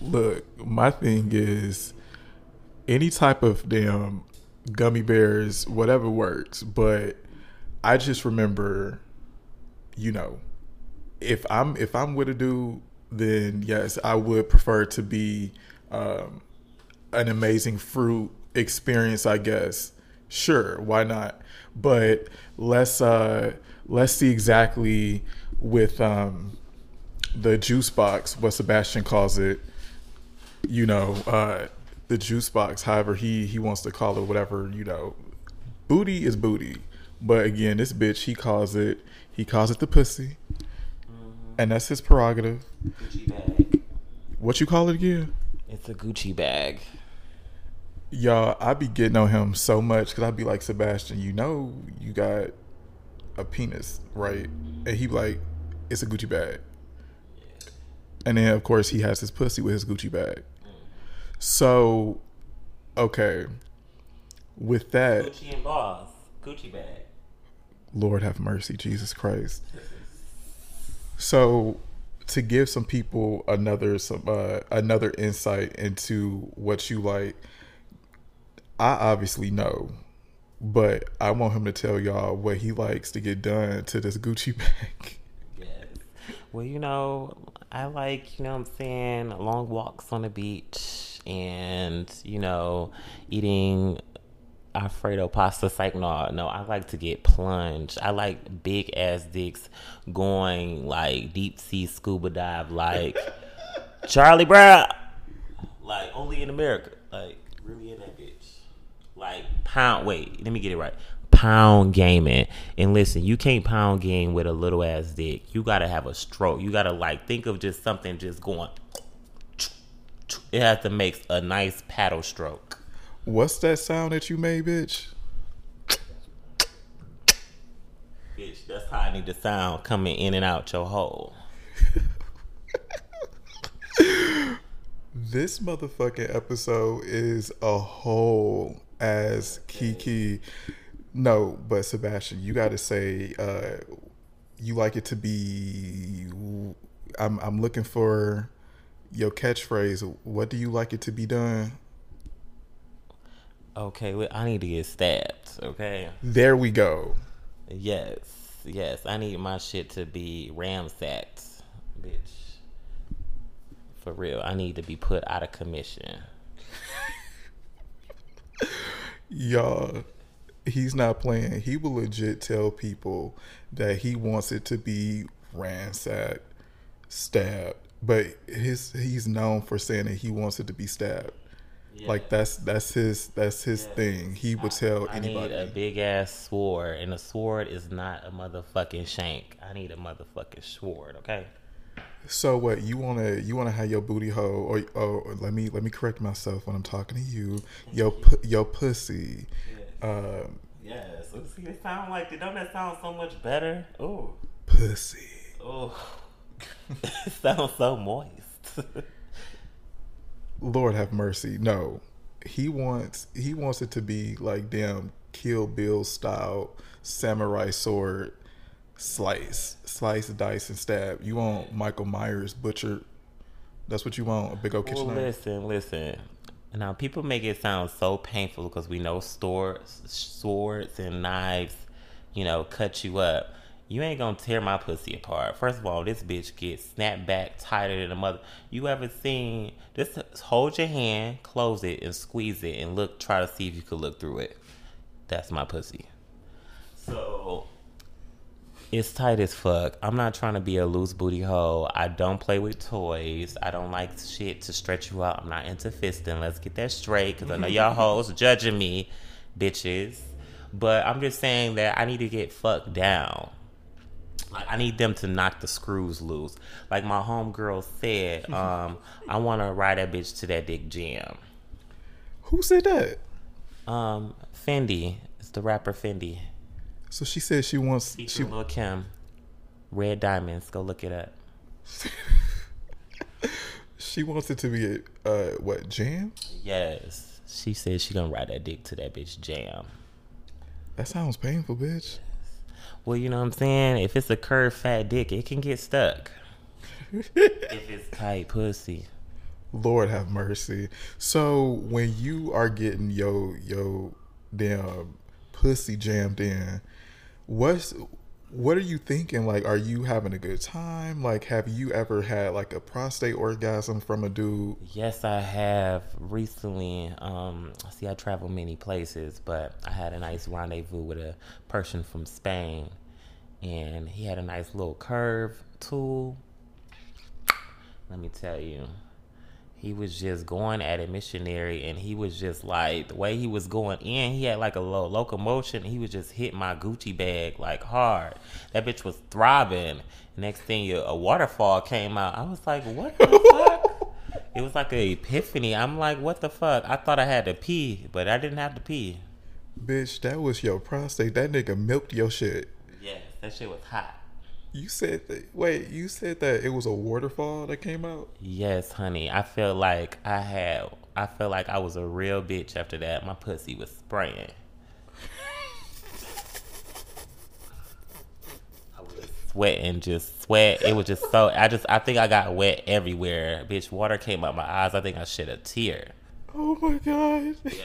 look, my thing is any type of damn gummy bears, whatever works, but I just remember, you know, if I'm if I'm with a dude, then yes, I would prefer to be um, an amazing fruit experience, I guess. Sure, why not? But let's uh let's see exactly with um the juice box, what Sebastian calls it, you know, uh, the juice box, however he he wants to call it, whatever, you know, booty is booty. But again, this bitch, he calls it, he calls it the pussy, mm-hmm. and that's his prerogative. Gucci bag. What you call it again? It's a Gucci bag. Y'all, I be getting on him so much because I be like, Sebastian, you know, you got a penis, right? And he be like, it's a Gucci bag. And then, of course, he has his pussy with his Gucci bag. Mm. So, okay. With that, Gucci and boss. Gucci bag. Lord have mercy, Jesus Christ. So, to give some people another some uh, another insight into what you like, I obviously know, but I want him to tell y'all what he likes to get done to this Gucci [LAUGHS] bag. Well, you know, I like, you know I'm saying, long walks on the beach and, you know, eating Alfredo pasta. It's like, no, no, I like to get plunged. I like big ass dicks going like deep sea scuba dive, like [LAUGHS] Charlie Brown. Like, only in America. Like, really in that bitch. Like, pound, wait, let me get it right. Pound gaming. And listen, you can't pound game with a little ass dick. You gotta have a stroke. You gotta, like, think of just something just going. It has to make a nice paddle stroke. What's that sound that you made, bitch? Bitch, that's how I need the sound coming in and out your hole. [LAUGHS] This motherfucking episode is a whole as Kiki. No, but Sebastian, you got to say uh, you like it to be. I'm I'm looking for your catchphrase. What do you like it to be done? Okay, well, I need to get stabbed, okay? There we go. Yes, yes, I need my shit to be ramsacked, bitch. For real, I need to be put out of commission. [LAUGHS] Y'all, he's not playing. He will legit tell people that he wants it to be ransacked, stabbed. But his he's known for saying that he wants it to be stabbed. Like that's that's his that's his thing. He would tell anybody. I need a big ass sword, and a sword is not a motherfucking shank. I need a motherfucking sword, okay? So what you wanna you wanna have your booty hole or or let me let me correct myself when I'm talking to you. Your your pussy. Um, Yes. Let's see, it sound like don't that sound so much better? Oh. Pussy. Oh. [LAUGHS] it sounds so moist. [LAUGHS] Lord have mercy. No. He wants he wants it to be like damn Kill Bill style samurai sword slice. Slice, dice, and stab. You want Michael Myers butcher that's what you want, a big old kitchen well, knife? listen, listen. Now people make it sound so painful because we know swords, swords and knives, you know, cut you up. You ain't gonna tear my pussy apart. First of all, this bitch gets snapped back tighter than a mother. You ever seen? Just hold your hand, close it, and squeeze it, and look. Try to see if you could look through it. That's my pussy. So it's tight as fuck. I'm not trying to be a loose booty hoe. I don't play with toys. I don't like shit to stretch you out. I'm not into fisting. Let's get that straight because I know y'all [LAUGHS] hoes judging me, bitches. But I'm just saying that I need to get fucked down. Like I need them to knock the screws loose. Like my homegirl said, [LAUGHS] um, I want to ride that bitch to that dick jam. Who said that? Um, Fendi. It's the rapper Fendi. So she said she wants Feature she Lil' Kim. Red Diamonds. Go look it up. [LAUGHS] she wants it to be a uh, what jam? Yes. She said she gonna ride that dick to that bitch jam. That sounds painful, bitch. Well, you know what I'm saying? If it's a curved fat dick, it can get stuck. [LAUGHS] if it's tight pussy. Lord have mercy. So when you are getting yo yo damn pussy jammed in, what's what are you thinking? Like, are you having a good time? Like, have you ever had like a prostate orgasm from a dude? Yes, I have recently. Um, see, I travel many places, but I had a nice rendezvous with a person from Spain, and he had a nice little curve tool. Let me tell you, he was just going at a missionary and he was just like the way he was going in he had like a low locomotion he was just hit my gucci bag like hard. That bitch was throbbing. Next thing you a waterfall came out. I was like what the [LAUGHS] fuck? It was like a epiphany. I'm like what the fuck? I thought i had to pee but i didn't have to pee. Bitch, that was your prostate. That nigga milked your shit. yes that shit was hot You said that. Wait, you said that it was a waterfall that came out. Yes, honey. I felt like I had. I felt like I was a real bitch after that. My pussy was spraying. I was sweating, just sweat. It was just so. I just. I think I got wet everywhere. Bitch, water came out my eyes. I think I shed a tear. Oh my god. Yes.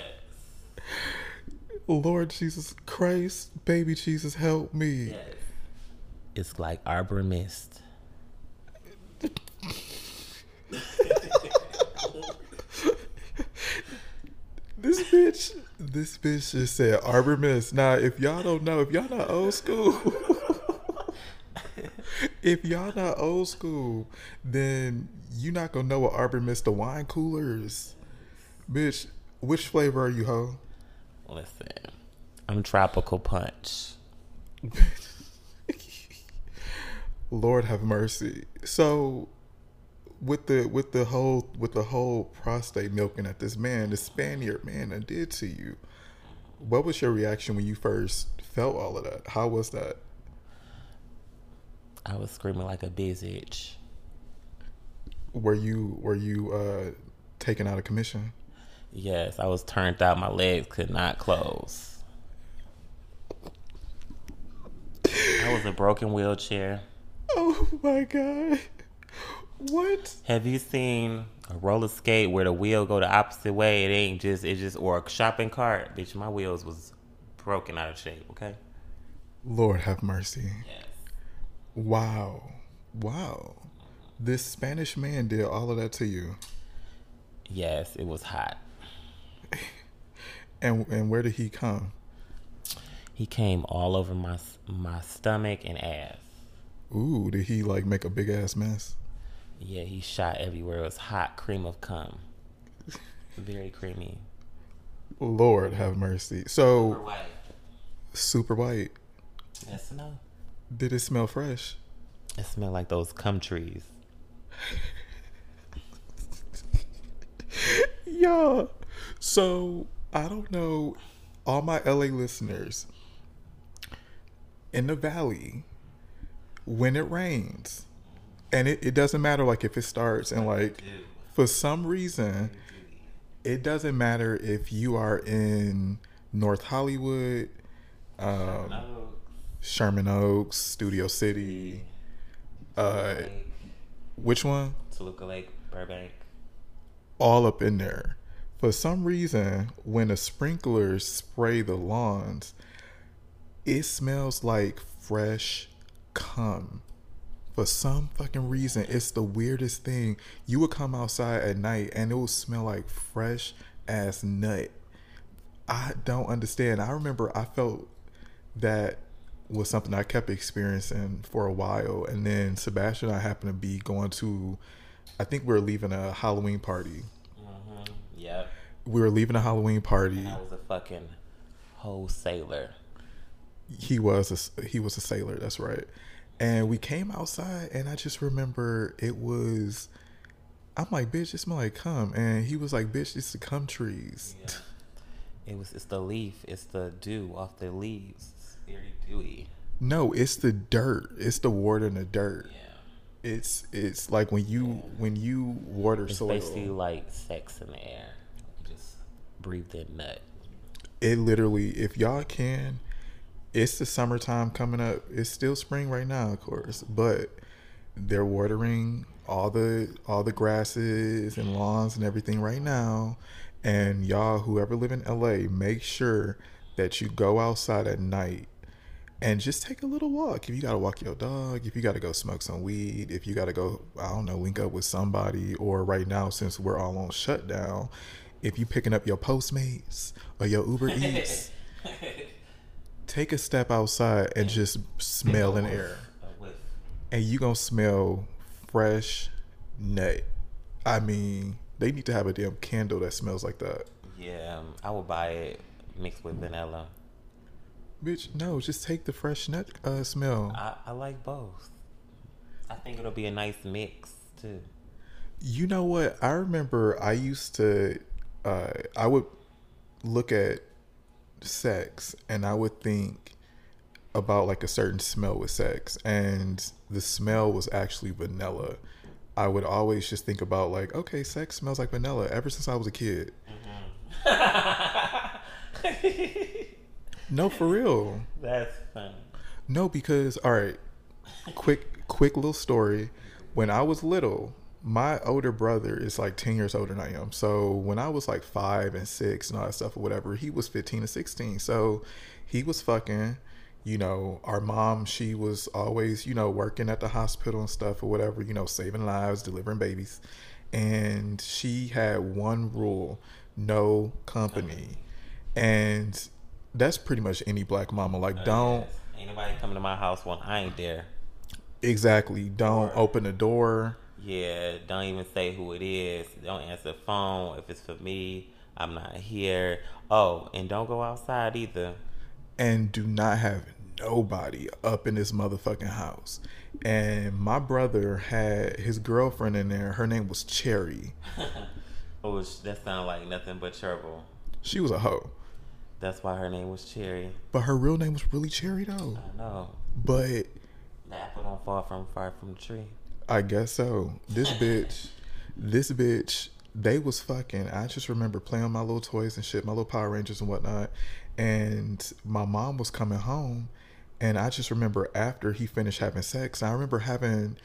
Lord Jesus Christ, baby Jesus, help me. Yes. It's like Arbor Mist. This bitch, this bitch just said Arbor Mist. Now, if y'all don't know, if y'all not old school, [LAUGHS] if y'all not old school, then you not gonna know what Arbor Mist the wine cooler is. Bitch, which flavor are you, ho? Listen, I'm tropical punch. Lord have mercy. So with the with the whole with the whole prostate milking that this man, the Spaniard man, that did to you, what was your reaction when you first felt all of that? How was that? I was screaming like a bitch. Were you were you uh taken out of commission? Yes, I was turned out. My legs could not close. I was a broken wheelchair. Oh my god. What? Have you seen a roller skate where the wheel go the opposite way? It ain't just it just or a shopping cart. Bitch, my wheels was broken out of shape. Okay. Lord have mercy. Yes. Wow. Wow. This Spanish man did all of that to you. Yes, it was hot. And and where did he come? He came all over my my stomach and ass. Ooh, did he like make a big ass mess? Yeah, he shot everywhere. It was hot cream of cum. Very creamy. Lord have mercy. So super white. super white. Yes, no. Did it smell fresh? It smelled like those cum trees. [LAUGHS] Yeah. So I don't know all my LA listeners in the valley when it rains and it, it doesn't matter like if it starts and like for some reason it doesn't matter if you are in North Hollywood, um, Sherman Oaks, Studio City, uh, which one? Toluca Lake, Burbank. All up in there. For some reason, when the sprinklers spray the lawns, it smells like fresh cum. For some fucking reason, it's the weirdest thing. You would come outside at night and it would smell like fresh ass nut. I don't understand. I remember I felt that was something I kept experiencing for a while. And then Sebastian and I happened to be going to, I think we were leaving a Halloween party. Mm-hmm. Yep. We were leaving a Halloween party. And I was a fucking wholesaler. He was a, he was a sailor. That's right. And we came outside, and I just remember it was. I'm like, bitch, it smell like cum, and he was like, bitch, it's the cum trees. Yeah. It was. It's the leaf. It's the dew off the leaves. It's very dewy. No, it's the dirt. It's the water and the dirt. Yeah. It's it's like when you yeah. when you water it's soil. basically like sex in the air. You just breathe in nut. It literally, if y'all can, it's the summertime coming up. It's still spring right now, of course, but they're watering all the all the grasses and lawns and everything right now. And y'all, whoever live in LA, make sure that you go outside at night and just take a little walk. If you gotta walk your dog, if you gotta go smoke some weed, if you gotta go, I don't know, link up with somebody, or right now since we're all on shutdown, if you picking up your Postmates or your Uber [LAUGHS] Eats, take a step outside and just smell an air, and you gonna smell fresh nut. I mean, they need to have a damn candle that smells like that. Yeah, um, I would buy it mixed with vanilla. Bitch, no, just take the fresh nut uh, smell. I, I like both. I think it'll be a nice mix too. You know what? I remember I used to, uh, I would look at sex and I would think about like a certain smell with sex, and the smell was actually vanilla. I would always just think about like, okay, sex smells like vanilla ever since I was a kid. Mm-hmm. no, for real. That's fun. No, because all right, quick, quick little story. When I was little, my older brother is like 10 years older than I am. So when I was like five and six and all that stuff or whatever, he was 15 and 16. So he was fucking, you know, our mom, she was always, you know, working at the hospital and stuff or whatever, you know, saving lives, delivering babies. And she had one rule no company. And that's pretty much any black mama. Like, oh, don't. Yes. Ain't nobody coming to my house when I ain't there. Exactly. Don't or, open the door yeah, don't even say who it is. Don't answer the phone. If it's for me, I'm not here. Oh, and don't go outside either. And do not have nobody up in this motherfucking house. And my brother had his girlfriend in there. Her name was Cherry. [LAUGHS] oh, that sounds like nothing but trouble. She was a hoe. That's why her name was Cherry. But her real name was really Cherry though. I know. But the apple don't fall from far from the tree. I guess so. This bitch, this bitch, they was fucking. I just remember playing my little toys and shit, my little Power Rangers and whatnot. And my mom was coming home, and I just remember after he finished having sex, I remember having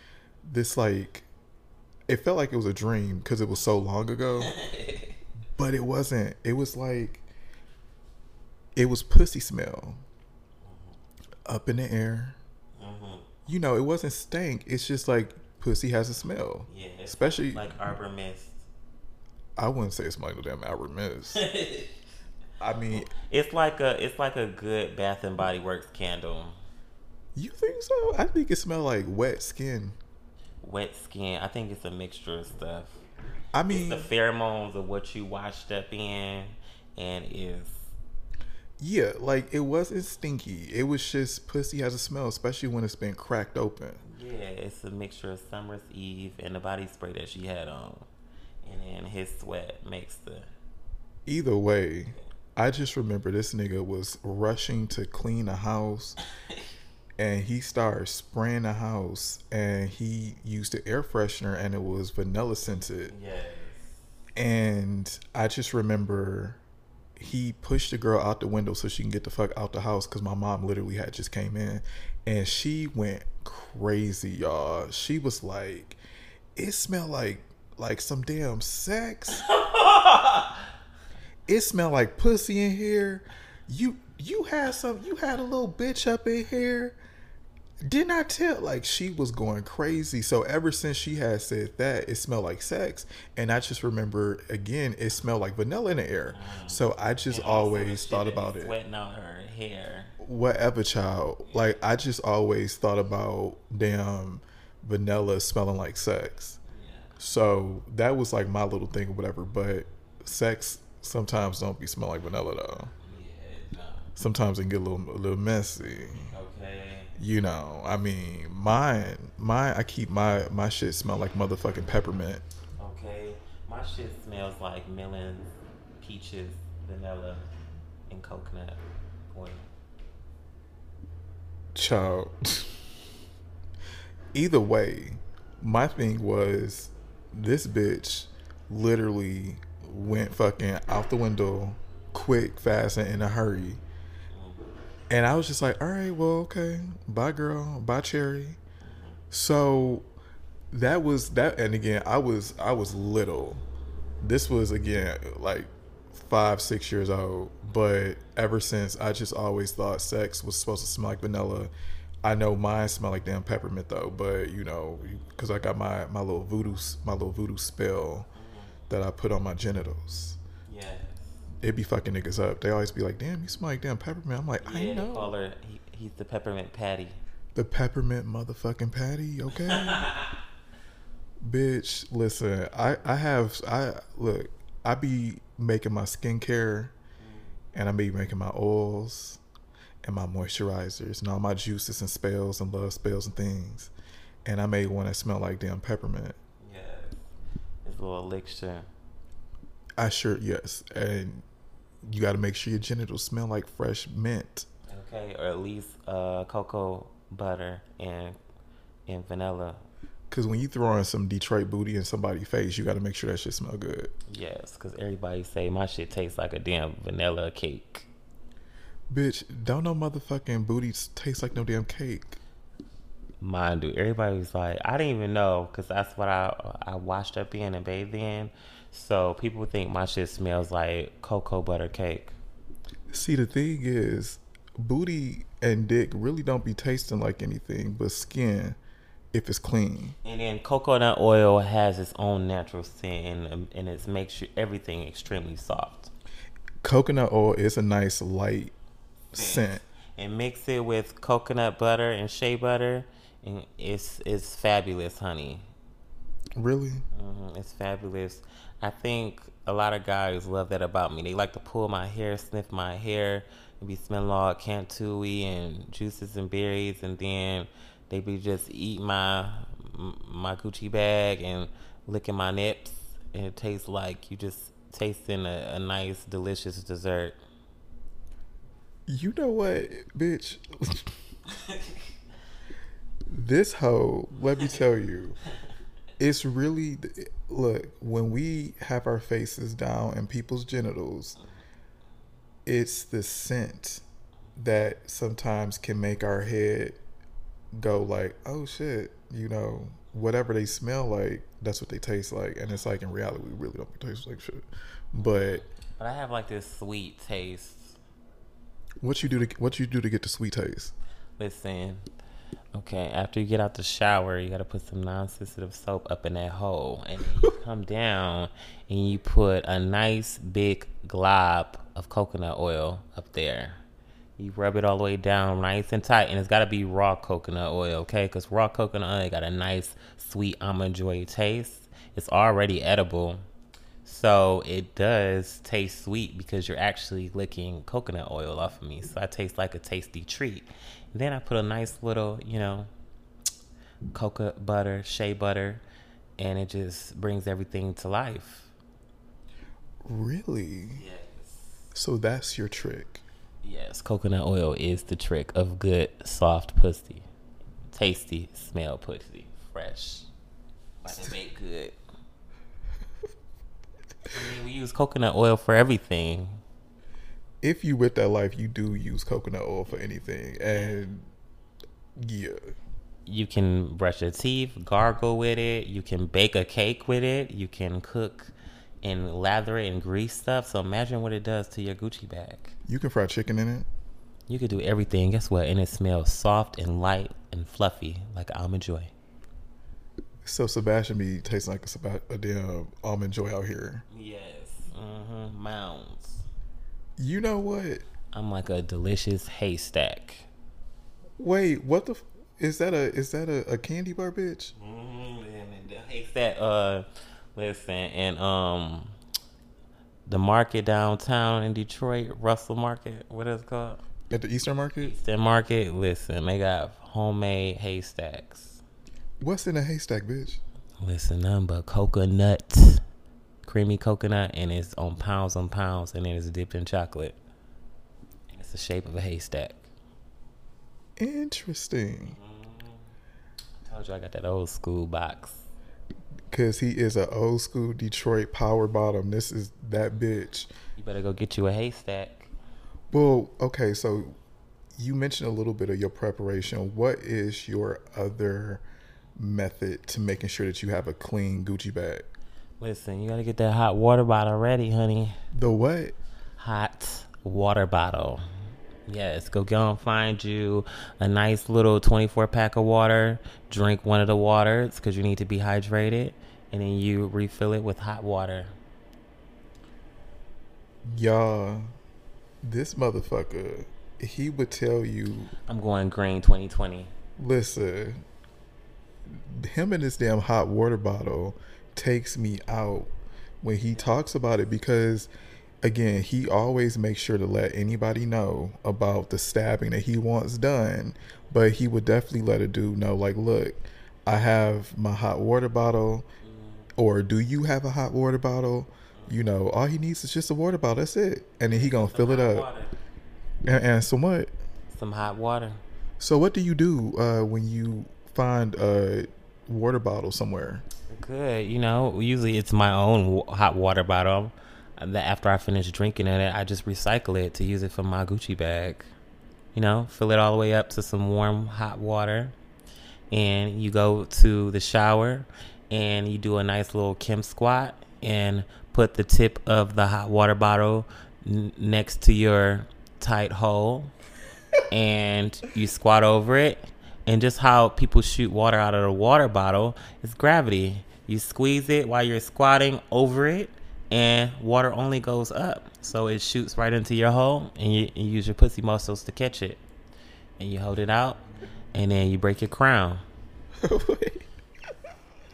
this like, it felt like it was a dream because it was so long ago, [LAUGHS] but it wasn't. It was like, it was pussy smell up in the air. Mm-hmm. You know, it wasn't stank. It's just like pussy has a smell. Yeah, especially like Arbor Mist. I wouldn't say it's like no damn Arbor Mist. [LAUGHS] I mean, it's like a it's like a good Bath and Body Works candle. You think so? I think it smells like wet skin. Wet skin. I think it's a mixture of stuff. I mean, it's the pheromones of what you washed up in, and is yeah, like it wasn't stinky. It was just pussy has a smell, especially when it's been cracked open. Yeah, it's a mixture of Summer's Eve and the body spray that she had on, and then his sweat makes the. Either way, I just remember this nigga was rushing to clean a house [LAUGHS] and he started spraying the house and he used the air freshener and it was vanilla scented. Yes. And I just remember he pushed the girl out the window so she can get the fuck out the house because my mom literally had just came in and she went crazy, y'all. She was like, it smelled like like some damn sex. [LAUGHS] it smelled like pussy in here. You you had some you had a little bitch up in here. Didn't I tell like she was going crazy? So ever since she had said that, it smelled like sex, and I just remember again, it smelled like vanilla in the air. So I just And also the always thought about it. Sweating on her hair. Whatever, child. Like I just always thought about damn vanilla smelling like sex. Yeah. So that was like my little thing or whatever. But sex sometimes don't be smell like vanilla though. Yeah. No. Sometimes it can get a little a little messy. Okay. You know, I mean, mine, mine. I keep my my shit smell like motherfucking peppermint. Okay. My shit smells like melons, peaches, vanilla, and coconut oil. Child. [LAUGHS] Either way, my thing was this bitch literally went fucking out the window quick, fast, and in a hurry. And I was just like, all right, well, okay. Bye, girl. Bye, Cherry. So that was that. And again, I was I was little. This was again like five, six years old. But ever since, I just always thought sex was supposed to smell like vanilla. I know mine smell like damn peppermint though. But you know, because I got my my little voodoo my little voodoo spell that I put on my genitals. It be fucking niggas up. They always be like, "Damn, you smell like damn peppermint." I'm like, I Yeah, they know. call her. He, he's the peppermint patty. The peppermint motherfucking patty, okay? [LAUGHS] Bitch, listen, I I have I look, I be making my skincare and I be making my oils and my moisturizers and all my juices and spells and love spells and things. And I made one that smelled like damn peppermint. Yes. It's a little elixir. I sure yes. And you gotta make sure your genitals smell like fresh mint. Okay, or at least uh, cocoa butter and and vanilla. Cause when you throw in some Detroit booty in somebody's face, you gotta make sure that shit smell good. Yes, because everybody say my shit tastes like a damn vanilla cake. Bitch, don't no motherfucking booty taste like no damn cake. Mine do. Everybody was like, I didn't even know because that's what I I washed up in and bathed in. So people think my shit smells like cocoa butter cake. See, the thing is, booty and dick really don't be tasting like anything but skin if it's clean. And then coconut oil has its own natural scent and, um, and it makes you everything extremely soft. Coconut oil is a nice light scent. And mix it with coconut butter and shea butter, and it's it's fabulous, honey. Really? hmm It's fabulous. I think a lot of guys love that about me. They like to pull my hair, sniff my hair, and be smelling all cantooey and juices and berries, and then they be just eat my my Gucci bag and licking my nips, and it tastes like you just tasting a, a nice, delicious dessert. You know what, bitch? [LAUGHS] this hoe, let me tell you, it's really look when we have our faces down in people's genitals. It's the scent that sometimes can make our head go like, "Oh shit," you know, whatever they smell like, that's what they taste like, and it's like in reality, we really don't taste like shit. But But I have like this sweet taste. what you do to what you do to get the sweet taste? Listen, okay, after you get out the shower, you gotta put some non-sensitive soap up in that hole, and then you [LAUGHS] come down and you put a nice big glob of coconut oil up there. You rub it all the way down, nice and tight, and it's gotta be raw coconut oil, okay? Because raw coconut oil got a nice, sweet almond joy taste. It's already edible. So it does taste sweet because you're actually licking coconut oil off of me. So I taste like a tasty treat. Then I put a nice little, you know, cocoa butter, shea butter, and it just brings everything to life. Really? Yes. So that's your trick. Yes, coconut oil is the trick of good, soft pussy. Tasty, smell pussy. Fresh. Like it make good. I mean, we use coconut oil for everything. If you with that life, you do use coconut oil for anything, and yeah, You can brush your teeth, gargle with it. You can bake a cake with it. You can cook and lather it and grease stuff. So imagine what it does to your Gucci bag. you can fry chicken in it. You could do everything. Guess what? And it smells soft and light and fluffy like almond joy. So Sebastian be tasting like a, a damn almond joy out here. Yes. Mm-hmm. Mounds. You know what? I'm like a delicious haystack. Wait, what the? F- is that a is that a, a candy bar, bitch? And the haystack. Uh, listen, and um, the market downtown in Detroit, Russell Market. What is it called? At the Eastern Market? Eastern Market. Listen, they got homemade haystacks. What's in a haystack, bitch? Listen, nothing but coconut, creamy coconut, and it's on pounds on pounds, and then it's dipped in chocolate. And it's the shape of a haystack. Interesting. I told you I got that old school box. Cause he is a old school Detroit power bottom. This is that bitch. You better go get you a haystack. Well, okay, so you mentioned a little bit of your preparation. What is your other method to making sure that you have a clean Gucci bag? Listen, you gotta get that hot water bottle ready, honey. The what? Hot water bottle. Yes, go go and find you a nice little 24 pack of water. Drink one of the waters because you need to be hydrated. And then you refill it with hot water. Y'all, this motherfucker, he would tell you, I'm going green 2020. listen, him and this damn hot water bottle takes me out when he talks about it because again, he always makes sure to let anybody know about the stabbing that he wants done, but he would definitely let a dude know like, look, I have my hot water bottle or do you have a hot water bottle? You know, all he needs is just a water bottle. That's it. And then he gonna fill it up. And, and so what? Some hot water. So what do you do uh, when you find a water bottle somewhere? Good. You know, usually it's my own hot water bottle. That after I finish drinking in it, I just recycle it to use it for my Gucci bag. You know, fill it all the way up to some warm hot water, and you go to the shower, and you do a nice little Kim squat, and put the tip of the hot water bottle n- next to your tight hole, [LAUGHS] and you squat over it. And just how people shoot water out of a water bottle is gravity. You squeeze it while you're squatting over it, and water only goes up. So it shoots right into your hole, and you, you use your pussy muscles to catch it. And you hold it out, and then you break your crown. Wait.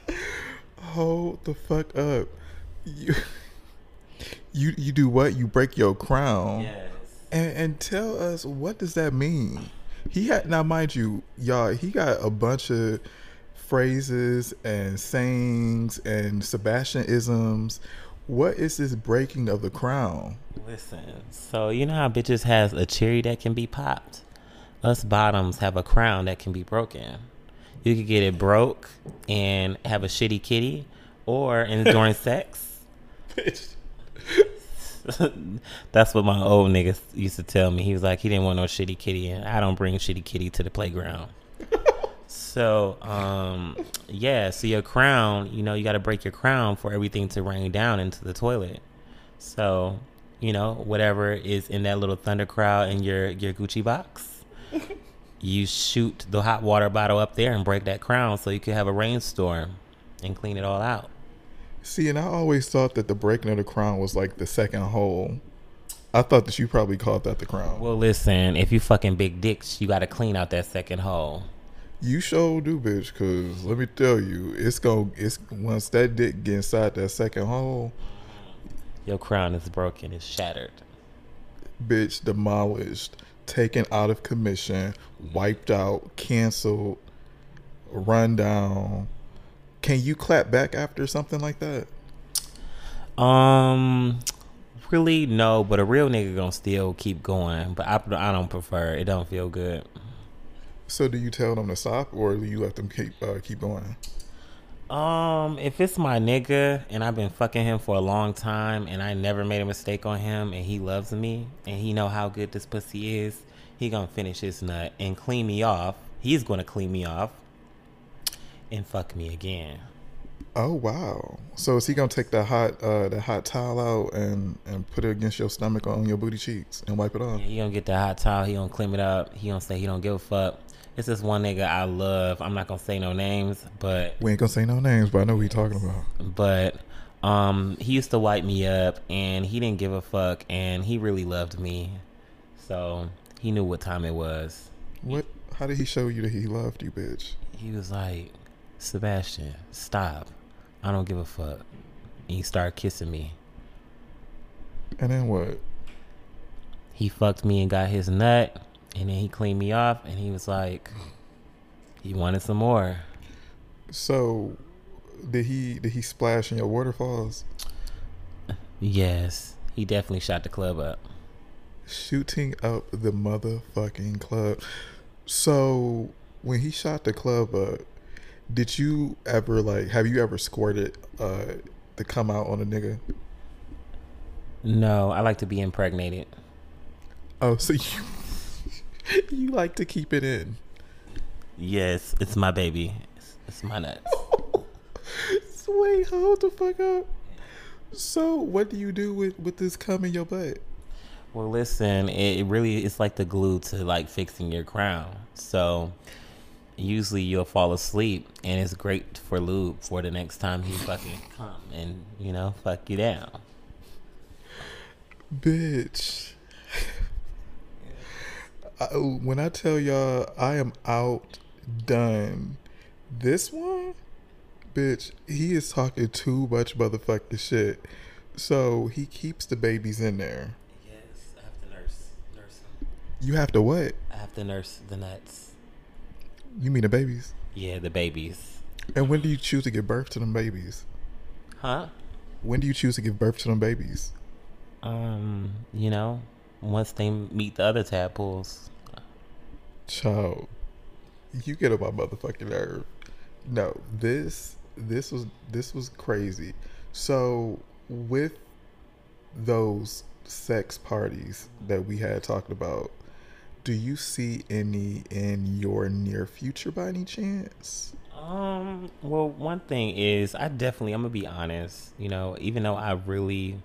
[LAUGHS] Hold the fuck up. You, [LAUGHS] you you do what? You break your crown. And, and tell us what does that mean? He had now, mind you, y'all. He got a bunch of phrases and sayings and Sebastian isms. What is this breaking of the crown? Listen, so you know how bitches has a cherry that can be popped? Us bottoms have a crown that can be broken. You could get it broke and have a shitty kitty, or in during [LAUGHS] sex. [LAUGHS] That's what my old nigga used to tell me. He was like, he didn't want no shitty kitty, and I don't bring shitty kitty to the playground. [LAUGHS] so, um, yeah. So your crown, you know, you got to break your crown for everything to rain down into the toilet. So, you know, whatever is in that little thunder crowd in your your Gucci box, [LAUGHS] you shoot the hot water bottle up there and break that crown, so you can have a rainstorm and clean it all out. See, and I always thought that the breaking of the crown was like the second hole. I thought that you probably called that the crown. Well, listen, if you fucking big dicks, you got to clean out that second hole. You sure do, bitch. Cause let me tell you, it's gonna it's once that dick get inside that second hole, Your crown is broken, it's shattered. bitch, demolished, taken out of commission, wiped out, canceled, run down. Can you clap back after something like that? Um, really no, but a real nigga gonna still keep going. But I, I don't prefer. It don't feel good. So do you tell them to stop, or do you let them keep uh, keep going? Um, if it's my nigga and I've been fucking him for a long time and I never made a mistake on him and he loves me and he know how good this pussy is, he gonna finish his nut and clean me off. He's gonna clean me off and fuck me again. Oh wow! So is he gonna take the hot uh that hot towel out and and put it against your stomach on your booty cheeks and wipe it off? Yeah, he gonna get the hot towel. He gonna clean it up. He gonna say he don't give a fuck. It's this one nigga I love. I'm not gonna say no names, but We ain't gonna say no names, but I know who you talking about. but um he used to wipe me up and he didn't give a fuck and he really loved me. So he knew what time it was. What? How did he show you that he loved you, bitch? He was like, Sebastian, stop. I don't give a fuck. And he started kissing me. And then what? He fucked me and got his nut and then he cleaned me off and he was like he wanted some more. So did he did he splash in your waterfalls? Yes, he definitely shot the club up. Shooting up the motherfucking club. So when he shot the club up, did you ever like have you ever squirted uh to come out on a nigga? No, I like to be impregnated. Oh, so you [LAUGHS] you like to keep it in. Yes, it's my baby. It's, it's my nuts. [LAUGHS] Wait, hold the fuck up. So what do you do with with this cum in your butt? Well, listen, it, it really it's like the glue to like fixing your crown. So usually you'll fall asleep, and it's great for lube for the next time he fucking come and you know fuck you down. Bitch. [LAUGHS] I, when I tell y'all I am outdone, this one, bitch, he is talking too much motherfucking shit. So he keeps the babies in there. Yes, I have to nurse nurse them. You have to what? I have to nurse the nuts. You mean the babies? Yeah, the babies. And when do you choose to give birth to them babies? Huh? When do you choose to give birth to them babies? Um, you know, once they meet the other tadpoles. Child, you get on my motherfucking nerve. No, this this was this was crazy. So with those sex parties that we had talked about, do you see any in your near future by any chance? Um, well, one thing is, I definitely, I'm gonna be honest, you know, even though I really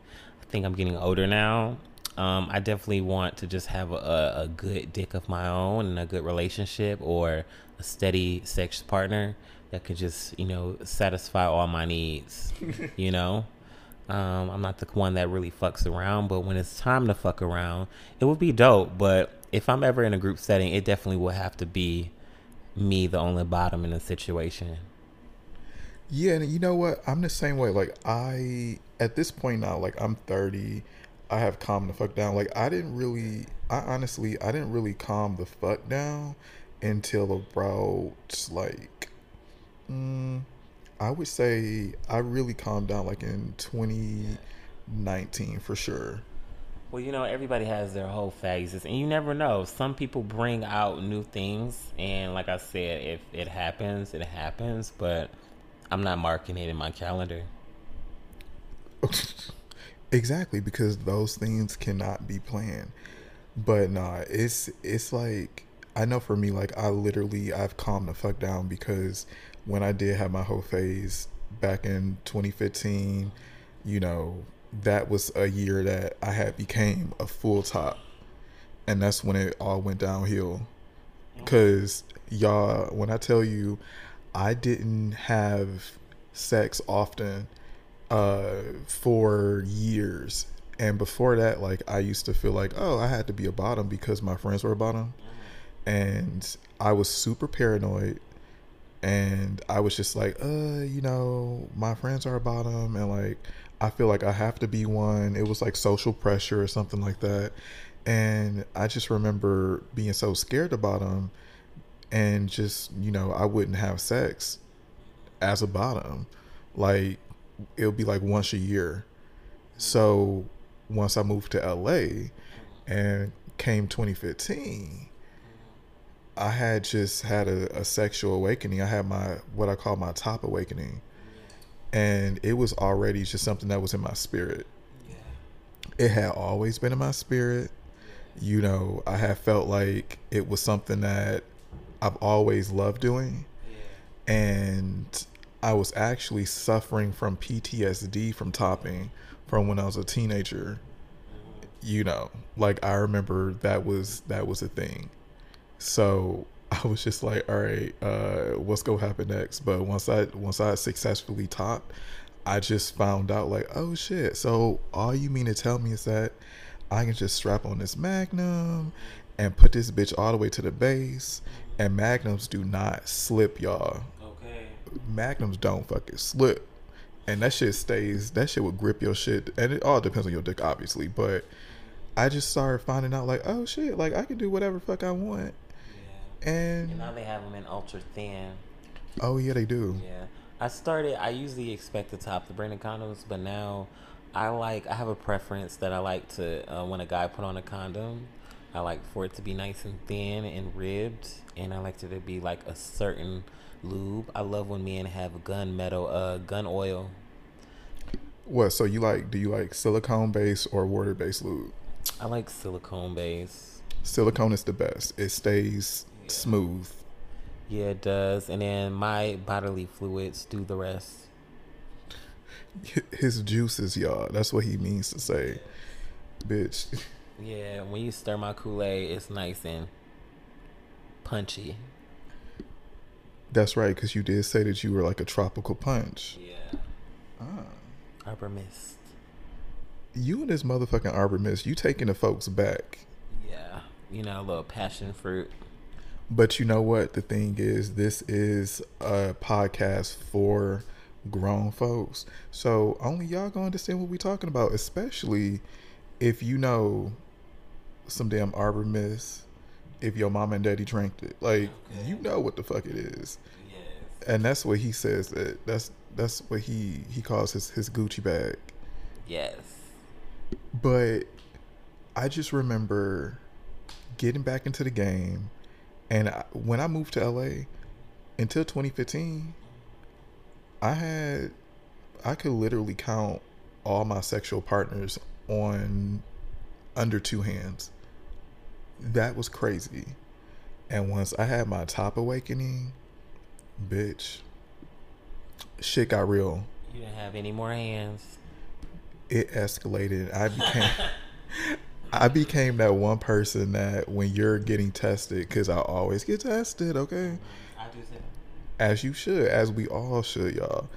think I'm getting older now, um, I definitely want to just have a, a good dick of my own and a good relationship or a steady sex partner that could just, you know, satisfy all my needs, [LAUGHS] you know? Um, I'm not the one that really fucks around, but when it's time to fuck around, it would be dope. But if I'm ever in a group setting, it definitely will have to be me, the only bottom in the situation. Yeah, and you know what? I'm the same way. Like I at this point now, like I'm 30, I have calmed the fuck down. Like I didn't really, I honestly, I didn't really calm the fuck down until about like, mm, I would say I really calmed down like in 2019 for sure. Well, you know, everybody has their whole phases, and you never know. Some people bring out new things, and like I said, if it happens, it happens. But I'm not marking it in my calendar. [LAUGHS] exactly because those things cannot be planned. But nah, it's it's like I know for me, like I literally I've calmed the fuck down because when I did have my whole phase back in 2015, you know, that was a year that I had became a full top, and that's when it all went downhill. Cause y'all, when I tell you, I didn't have sex often uh, for years, and before that, like I used to feel like, oh, I had to be a bottom because my friends were a bottom, and I was super paranoid. And I was just like, uh, you know, my friends are a bottom, and like I feel like I have to be one. It was like social pressure or something like that, and I just remember being so scared about them, and just you know, I wouldn't have sex as a bottom, like it would be like once a year. So once I moved to LA and came 2015, I had just had a, a sexual awakening. I had my what I call my top awakening, and it was already just something that was in my spirit. It had always been in my spirit. You know, I had felt like it was something that I've always loved doing, and I was actually suffering from PTSD from topping from when I was a teenager. You know, like I remember that was that was a thing. So [LAUGHS] I was just like, all right, uh, what's gonna happen next? But once I once I successfully topped, I just found out like, oh shit. So all you mean to tell me is that I can just strap on this Magnum and put this bitch all the way to the base, and Magnums do not slip, y'all. Okay. Magnums don't fucking slip. And that shit stays, that shit will grip your shit. And it all depends on your dick, obviously. But I just started finding out, like, oh shit, like I can do whatever fuck I want. And, And now they have them in ultra thin. oh yeah, they do. Yeah. I started. I usually expect the top to bring the condoms, but now I like. I have a preference that I like to uh, when a guy put on a condom. I like for it to be nice and thin and ribbed, and I like it to be like a certain lube. I love when men have gun metal, uh, gun oil. What? So you like? Do you like silicone based or water based lube? I like silicone base. Silicone is the best. It stays. Smooth. Yeah, it does. And then my bodily fluids do the rest. His juices, y'all. That's what he means to say, bitch. Yeah, when you stir my Kool Aid, it's nice and punchy. That's right, because you did say that you were like a tropical punch. Yeah. Ah. Arbor Mist. You and this motherfucking Arbor Mist, you taking the folks back. Yeah. You know, a little passion fruit. But you know what? The thing is, this is a podcast for grown folks. So only y'all gonna understand what we're talking about, especially if you know some damn Arbor Mist, if your mom and daddy drank it. Like, Okay. you know what the fuck it is. Yes. And that's what he says that that's that's what he he calls his his Gucci bag. Yes. But I just remember getting back into the game, and I, when I moved to LA until 2015, I had I could literally count all my sexual partners on under two hands. That was crazy. And once I had my top awakening, bitch, shit got real. You didn't have any more hands. it escalated. I became [LAUGHS] I became that one person that when you're getting tested, because I always get tested, okay? I do too. As you should, as we all should, y'all.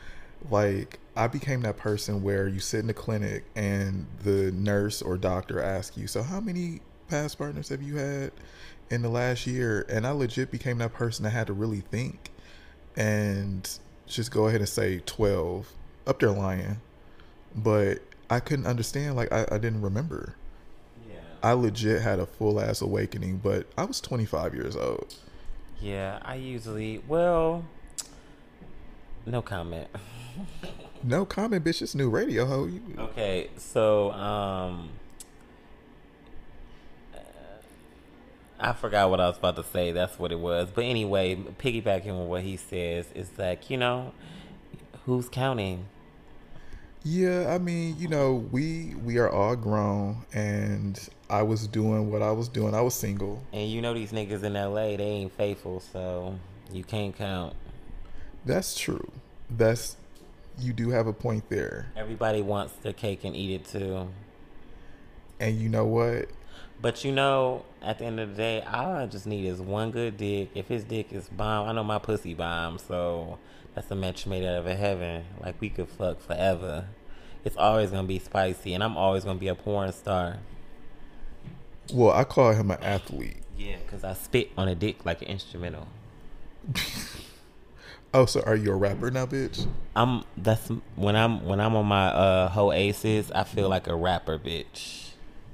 Like I became that person where you sit in the clinic and the nurse or doctor asks you, "So how many past partners have you had in the last year?" And I legit became that person that had to really think and just go ahead and say 12 up there lying but i couldn't understand like i, I didn't remember. I legit had a full ass awakening but i was 25 years old Yeah, I usually well no comment. [LAUGHS] no comment bitch it's Nude Radio ho you, Okay, so um I forgot what I was about to say. That's what it was. But anyway, piggybacking on what he says is like, you know, who's counting? yeah i mean you know we we are all grown and i was doing what i was doing i was single And you know these niggas in LA, they ain't faithful, so you can't count. that's true that's you do have a point there Everybody wants their cake and eat it too. and you know what But you know, at the end of the day, all I just need is one good dick. If his dick is bomb, I know my pussy bomb, so that's a match made out of a heaven. Like we could fuck forever. It's always gonna be spicy, and I'm always gonna be a porn star. Well i call him an athlete Yeah, cause I spit on a dick like an instrumental. [LAUGHS] oh so are you a rapper now bitch I'm that's when I'm when I'm on my uh whole aces, I feel like a rapper, bitch.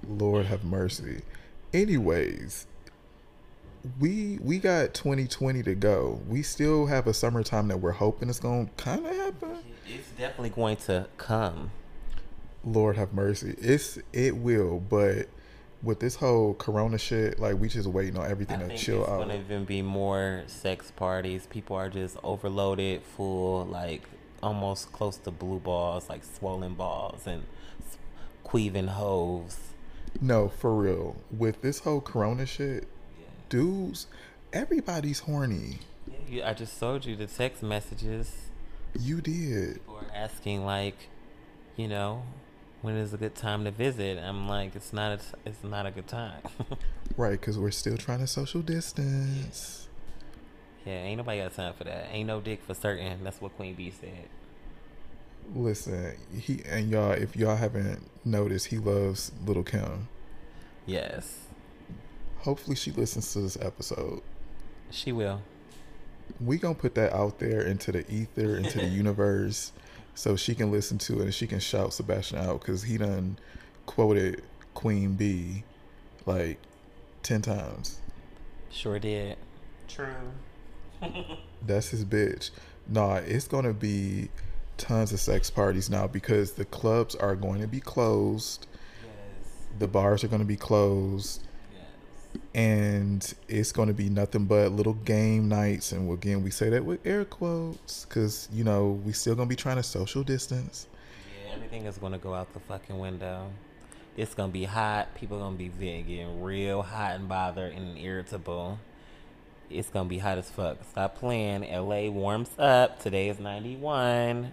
Lord have mercy. Anyways, we we got 2020 to go. We still have a summertime that we're hoping it's going to kind of happen. It's definitely going to come. Lord have mercy. It's it will, but with this whole Corona shit, like we just waiting on everything I to chill it's out. gonna even be more sex parties. People are just overloaded, full, like almost close to blue balls, like swollen balls and queeving hoes. No, for real. With this whole Corona shit, dudes, everybody's horny. Yeah, I just showed you the text messages. You did. People are asking like, you know, when is a good time to visit? I'm like, it's not. A, it's not a good time. [LAUGHS] Right, because we're still trying to social distance. yeah, ain't nobody got time for that. Ain't no dick for certain. That's what Queen Bee said. Listen, he and y'all, if y'all haven't noticed, he loves Lil' Kim. Yes, Hopefully, she listens to this episode. she will. We gonna put that out there into the ether, into the [LAUGHS] universe, so she can listen to it and she can shout Sebastian out because he done quoted Queen Bee like ten times. Sure did. True. [LAUGHS] That's his bitch. Nah, it's gonna be tons of sex parties now because the clubs are going to be closed, Yes. the bars are going to be closed, Yes. And it's going to be nothing but little game nights. And again, we say that with air quotes because you know we still gonna be trying to social distance. Yeah, everything is gonna go out the fucking window. It's gonna be hot. People gonna be getting real hot and bothered and irritable. It's gonna be hot as fuck. Stop playing. LA warms up. Today is 91.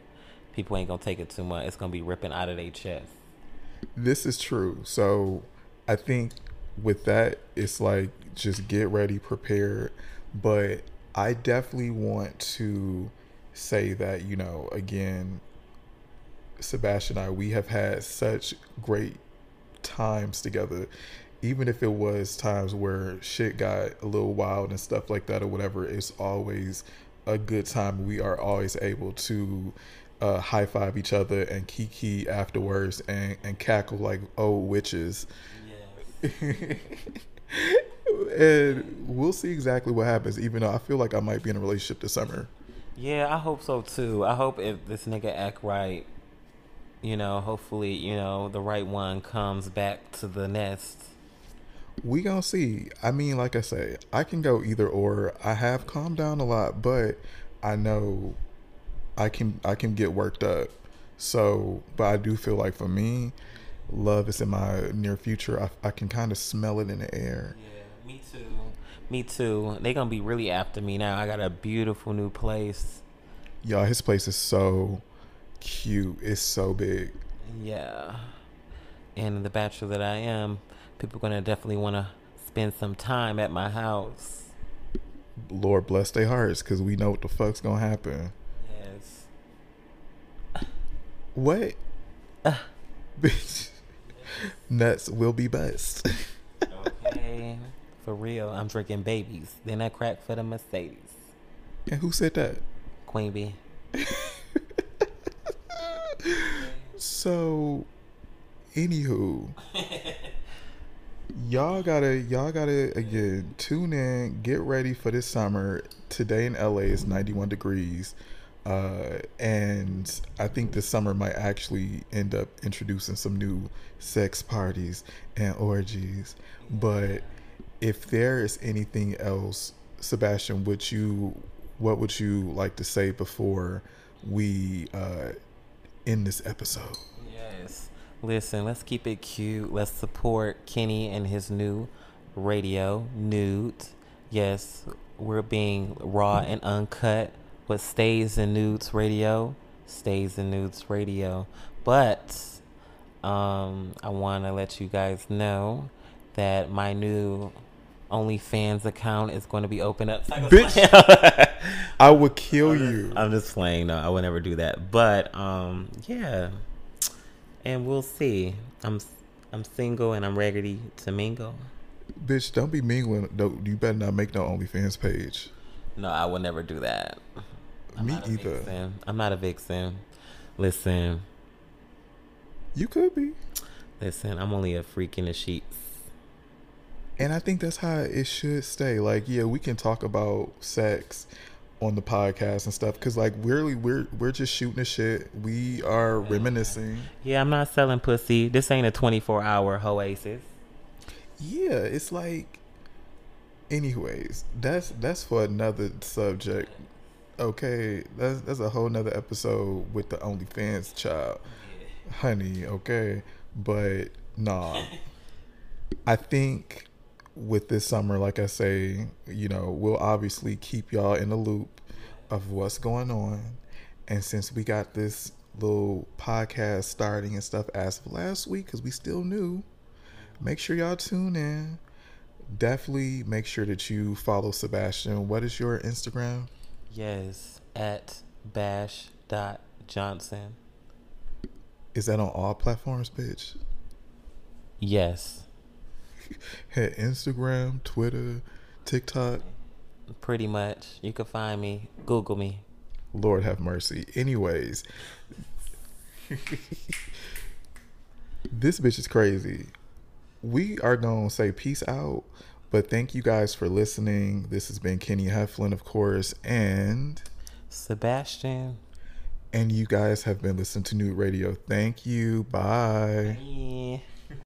People ain't gonna take it too much. It's gonna be ripping out of their chest. This is true. So I think with that, it's like just get ready, prepare. But I definitely want to say that, you know, again, Sebastian and I, we have had such great times together. Even if it was times where shit got a little wild and stuff like that or whatever, it's always a good time. We are always able to uh, high five each other and kiki afterwards and, and cackle like oh witches. [LAUGHS] and we'll see exactly what happens, even though I feel like I might be in a relationship this summer. Yeah, I hope so too. I hope if this nigga act right, you know, hopefully, you know, the right one comes back to the nest. We gonna see. I mean, like I say, I can go either or. I have calmed down a lot, but I know I can I can get worked up. So, but I do feel like for me, love is in my near future. I, I can kind of smell it in the air. Yeah, me too. Me too. They gonna be really after me now. I got a beautiful new place. Y'all, his place is so cute. It's so big. Yeah. And the bachelor that I am, people gonna definitely wanna spend some time at my house. Lord bless their hearts, cause we know what the fuck's gonna happen. Yes. What? Bitch. Uh. [LAUGHS] Nuts will be bust. Okay. For real. I'm drinking babies. Then I crack for the Mercedes. and who said that? Queen Bee. [LAUGHS] So, anywho, y'all gotta y'all gotta again tune in, get ready for this summer. Today in LA is 91 degrees, uh, and I think this summer might actually end up introducing some new sex parties and orgies. But if there is anything else, Sebastian, would you what would you like to say before we uh, end this episode? Yes. Listen, let's keep it cute. Let's support Kenny and his new radio, Nude. Yes, we're being raw and uncut. What stays in Nudes Radio stays in Nudes Radio. But um, I want to let you guys know that my new OnlyFans account is going to be open up. Bitch. [LAUGHS] I would kill you. I'm just playing. No, I would never do that. But um, yeah, and we'll see. I'm I'm single and I'm ready to mingle. Bitch, don't be mingling. Don't, you better not make no OnlyFans page. No, I would never do that. I'm Me either. Vixen. I'm not a vixen. Listen, You could be. listen. I'm only a freak in the sheets. And I think that's how it should stay. Like, yeah, we can talk about sex, on the podcast and stuff because like really we're we're just shooting the shit. We are reminiscing. Yeah, I'm not selling pussy. This ain't a 24 hour oasis. Yeah, it's like. Anyways, that's that's for another subject. Okay, that's that's a whole nother episode with the OnlyFans child, honey. Okay, but nah, I think with this summer, like I say, you know, we'll obviously keep y'all in the loop of what's going on, and since we got this little podcast starting and stuff as of last week, because we still new, make sure y'all tune in definitely make sure that you follow Sebastian. What is your Instagram? Yes, at bash dot johnson. Is that on all platforms, bitch? Yes. [LAUGHS] Had Instagram, Twitter, TikTok. Pretty much. You can find me. Google me. Lord have mercy. Anyways, [LAUGHS] this bitch is crazy. We are going to say peace out, but thank you guys for listening. This has been Kenny Heflin, of course, and Sebastian. And you guys have been listening to Nude Radio. Thank you. Bye. Bye.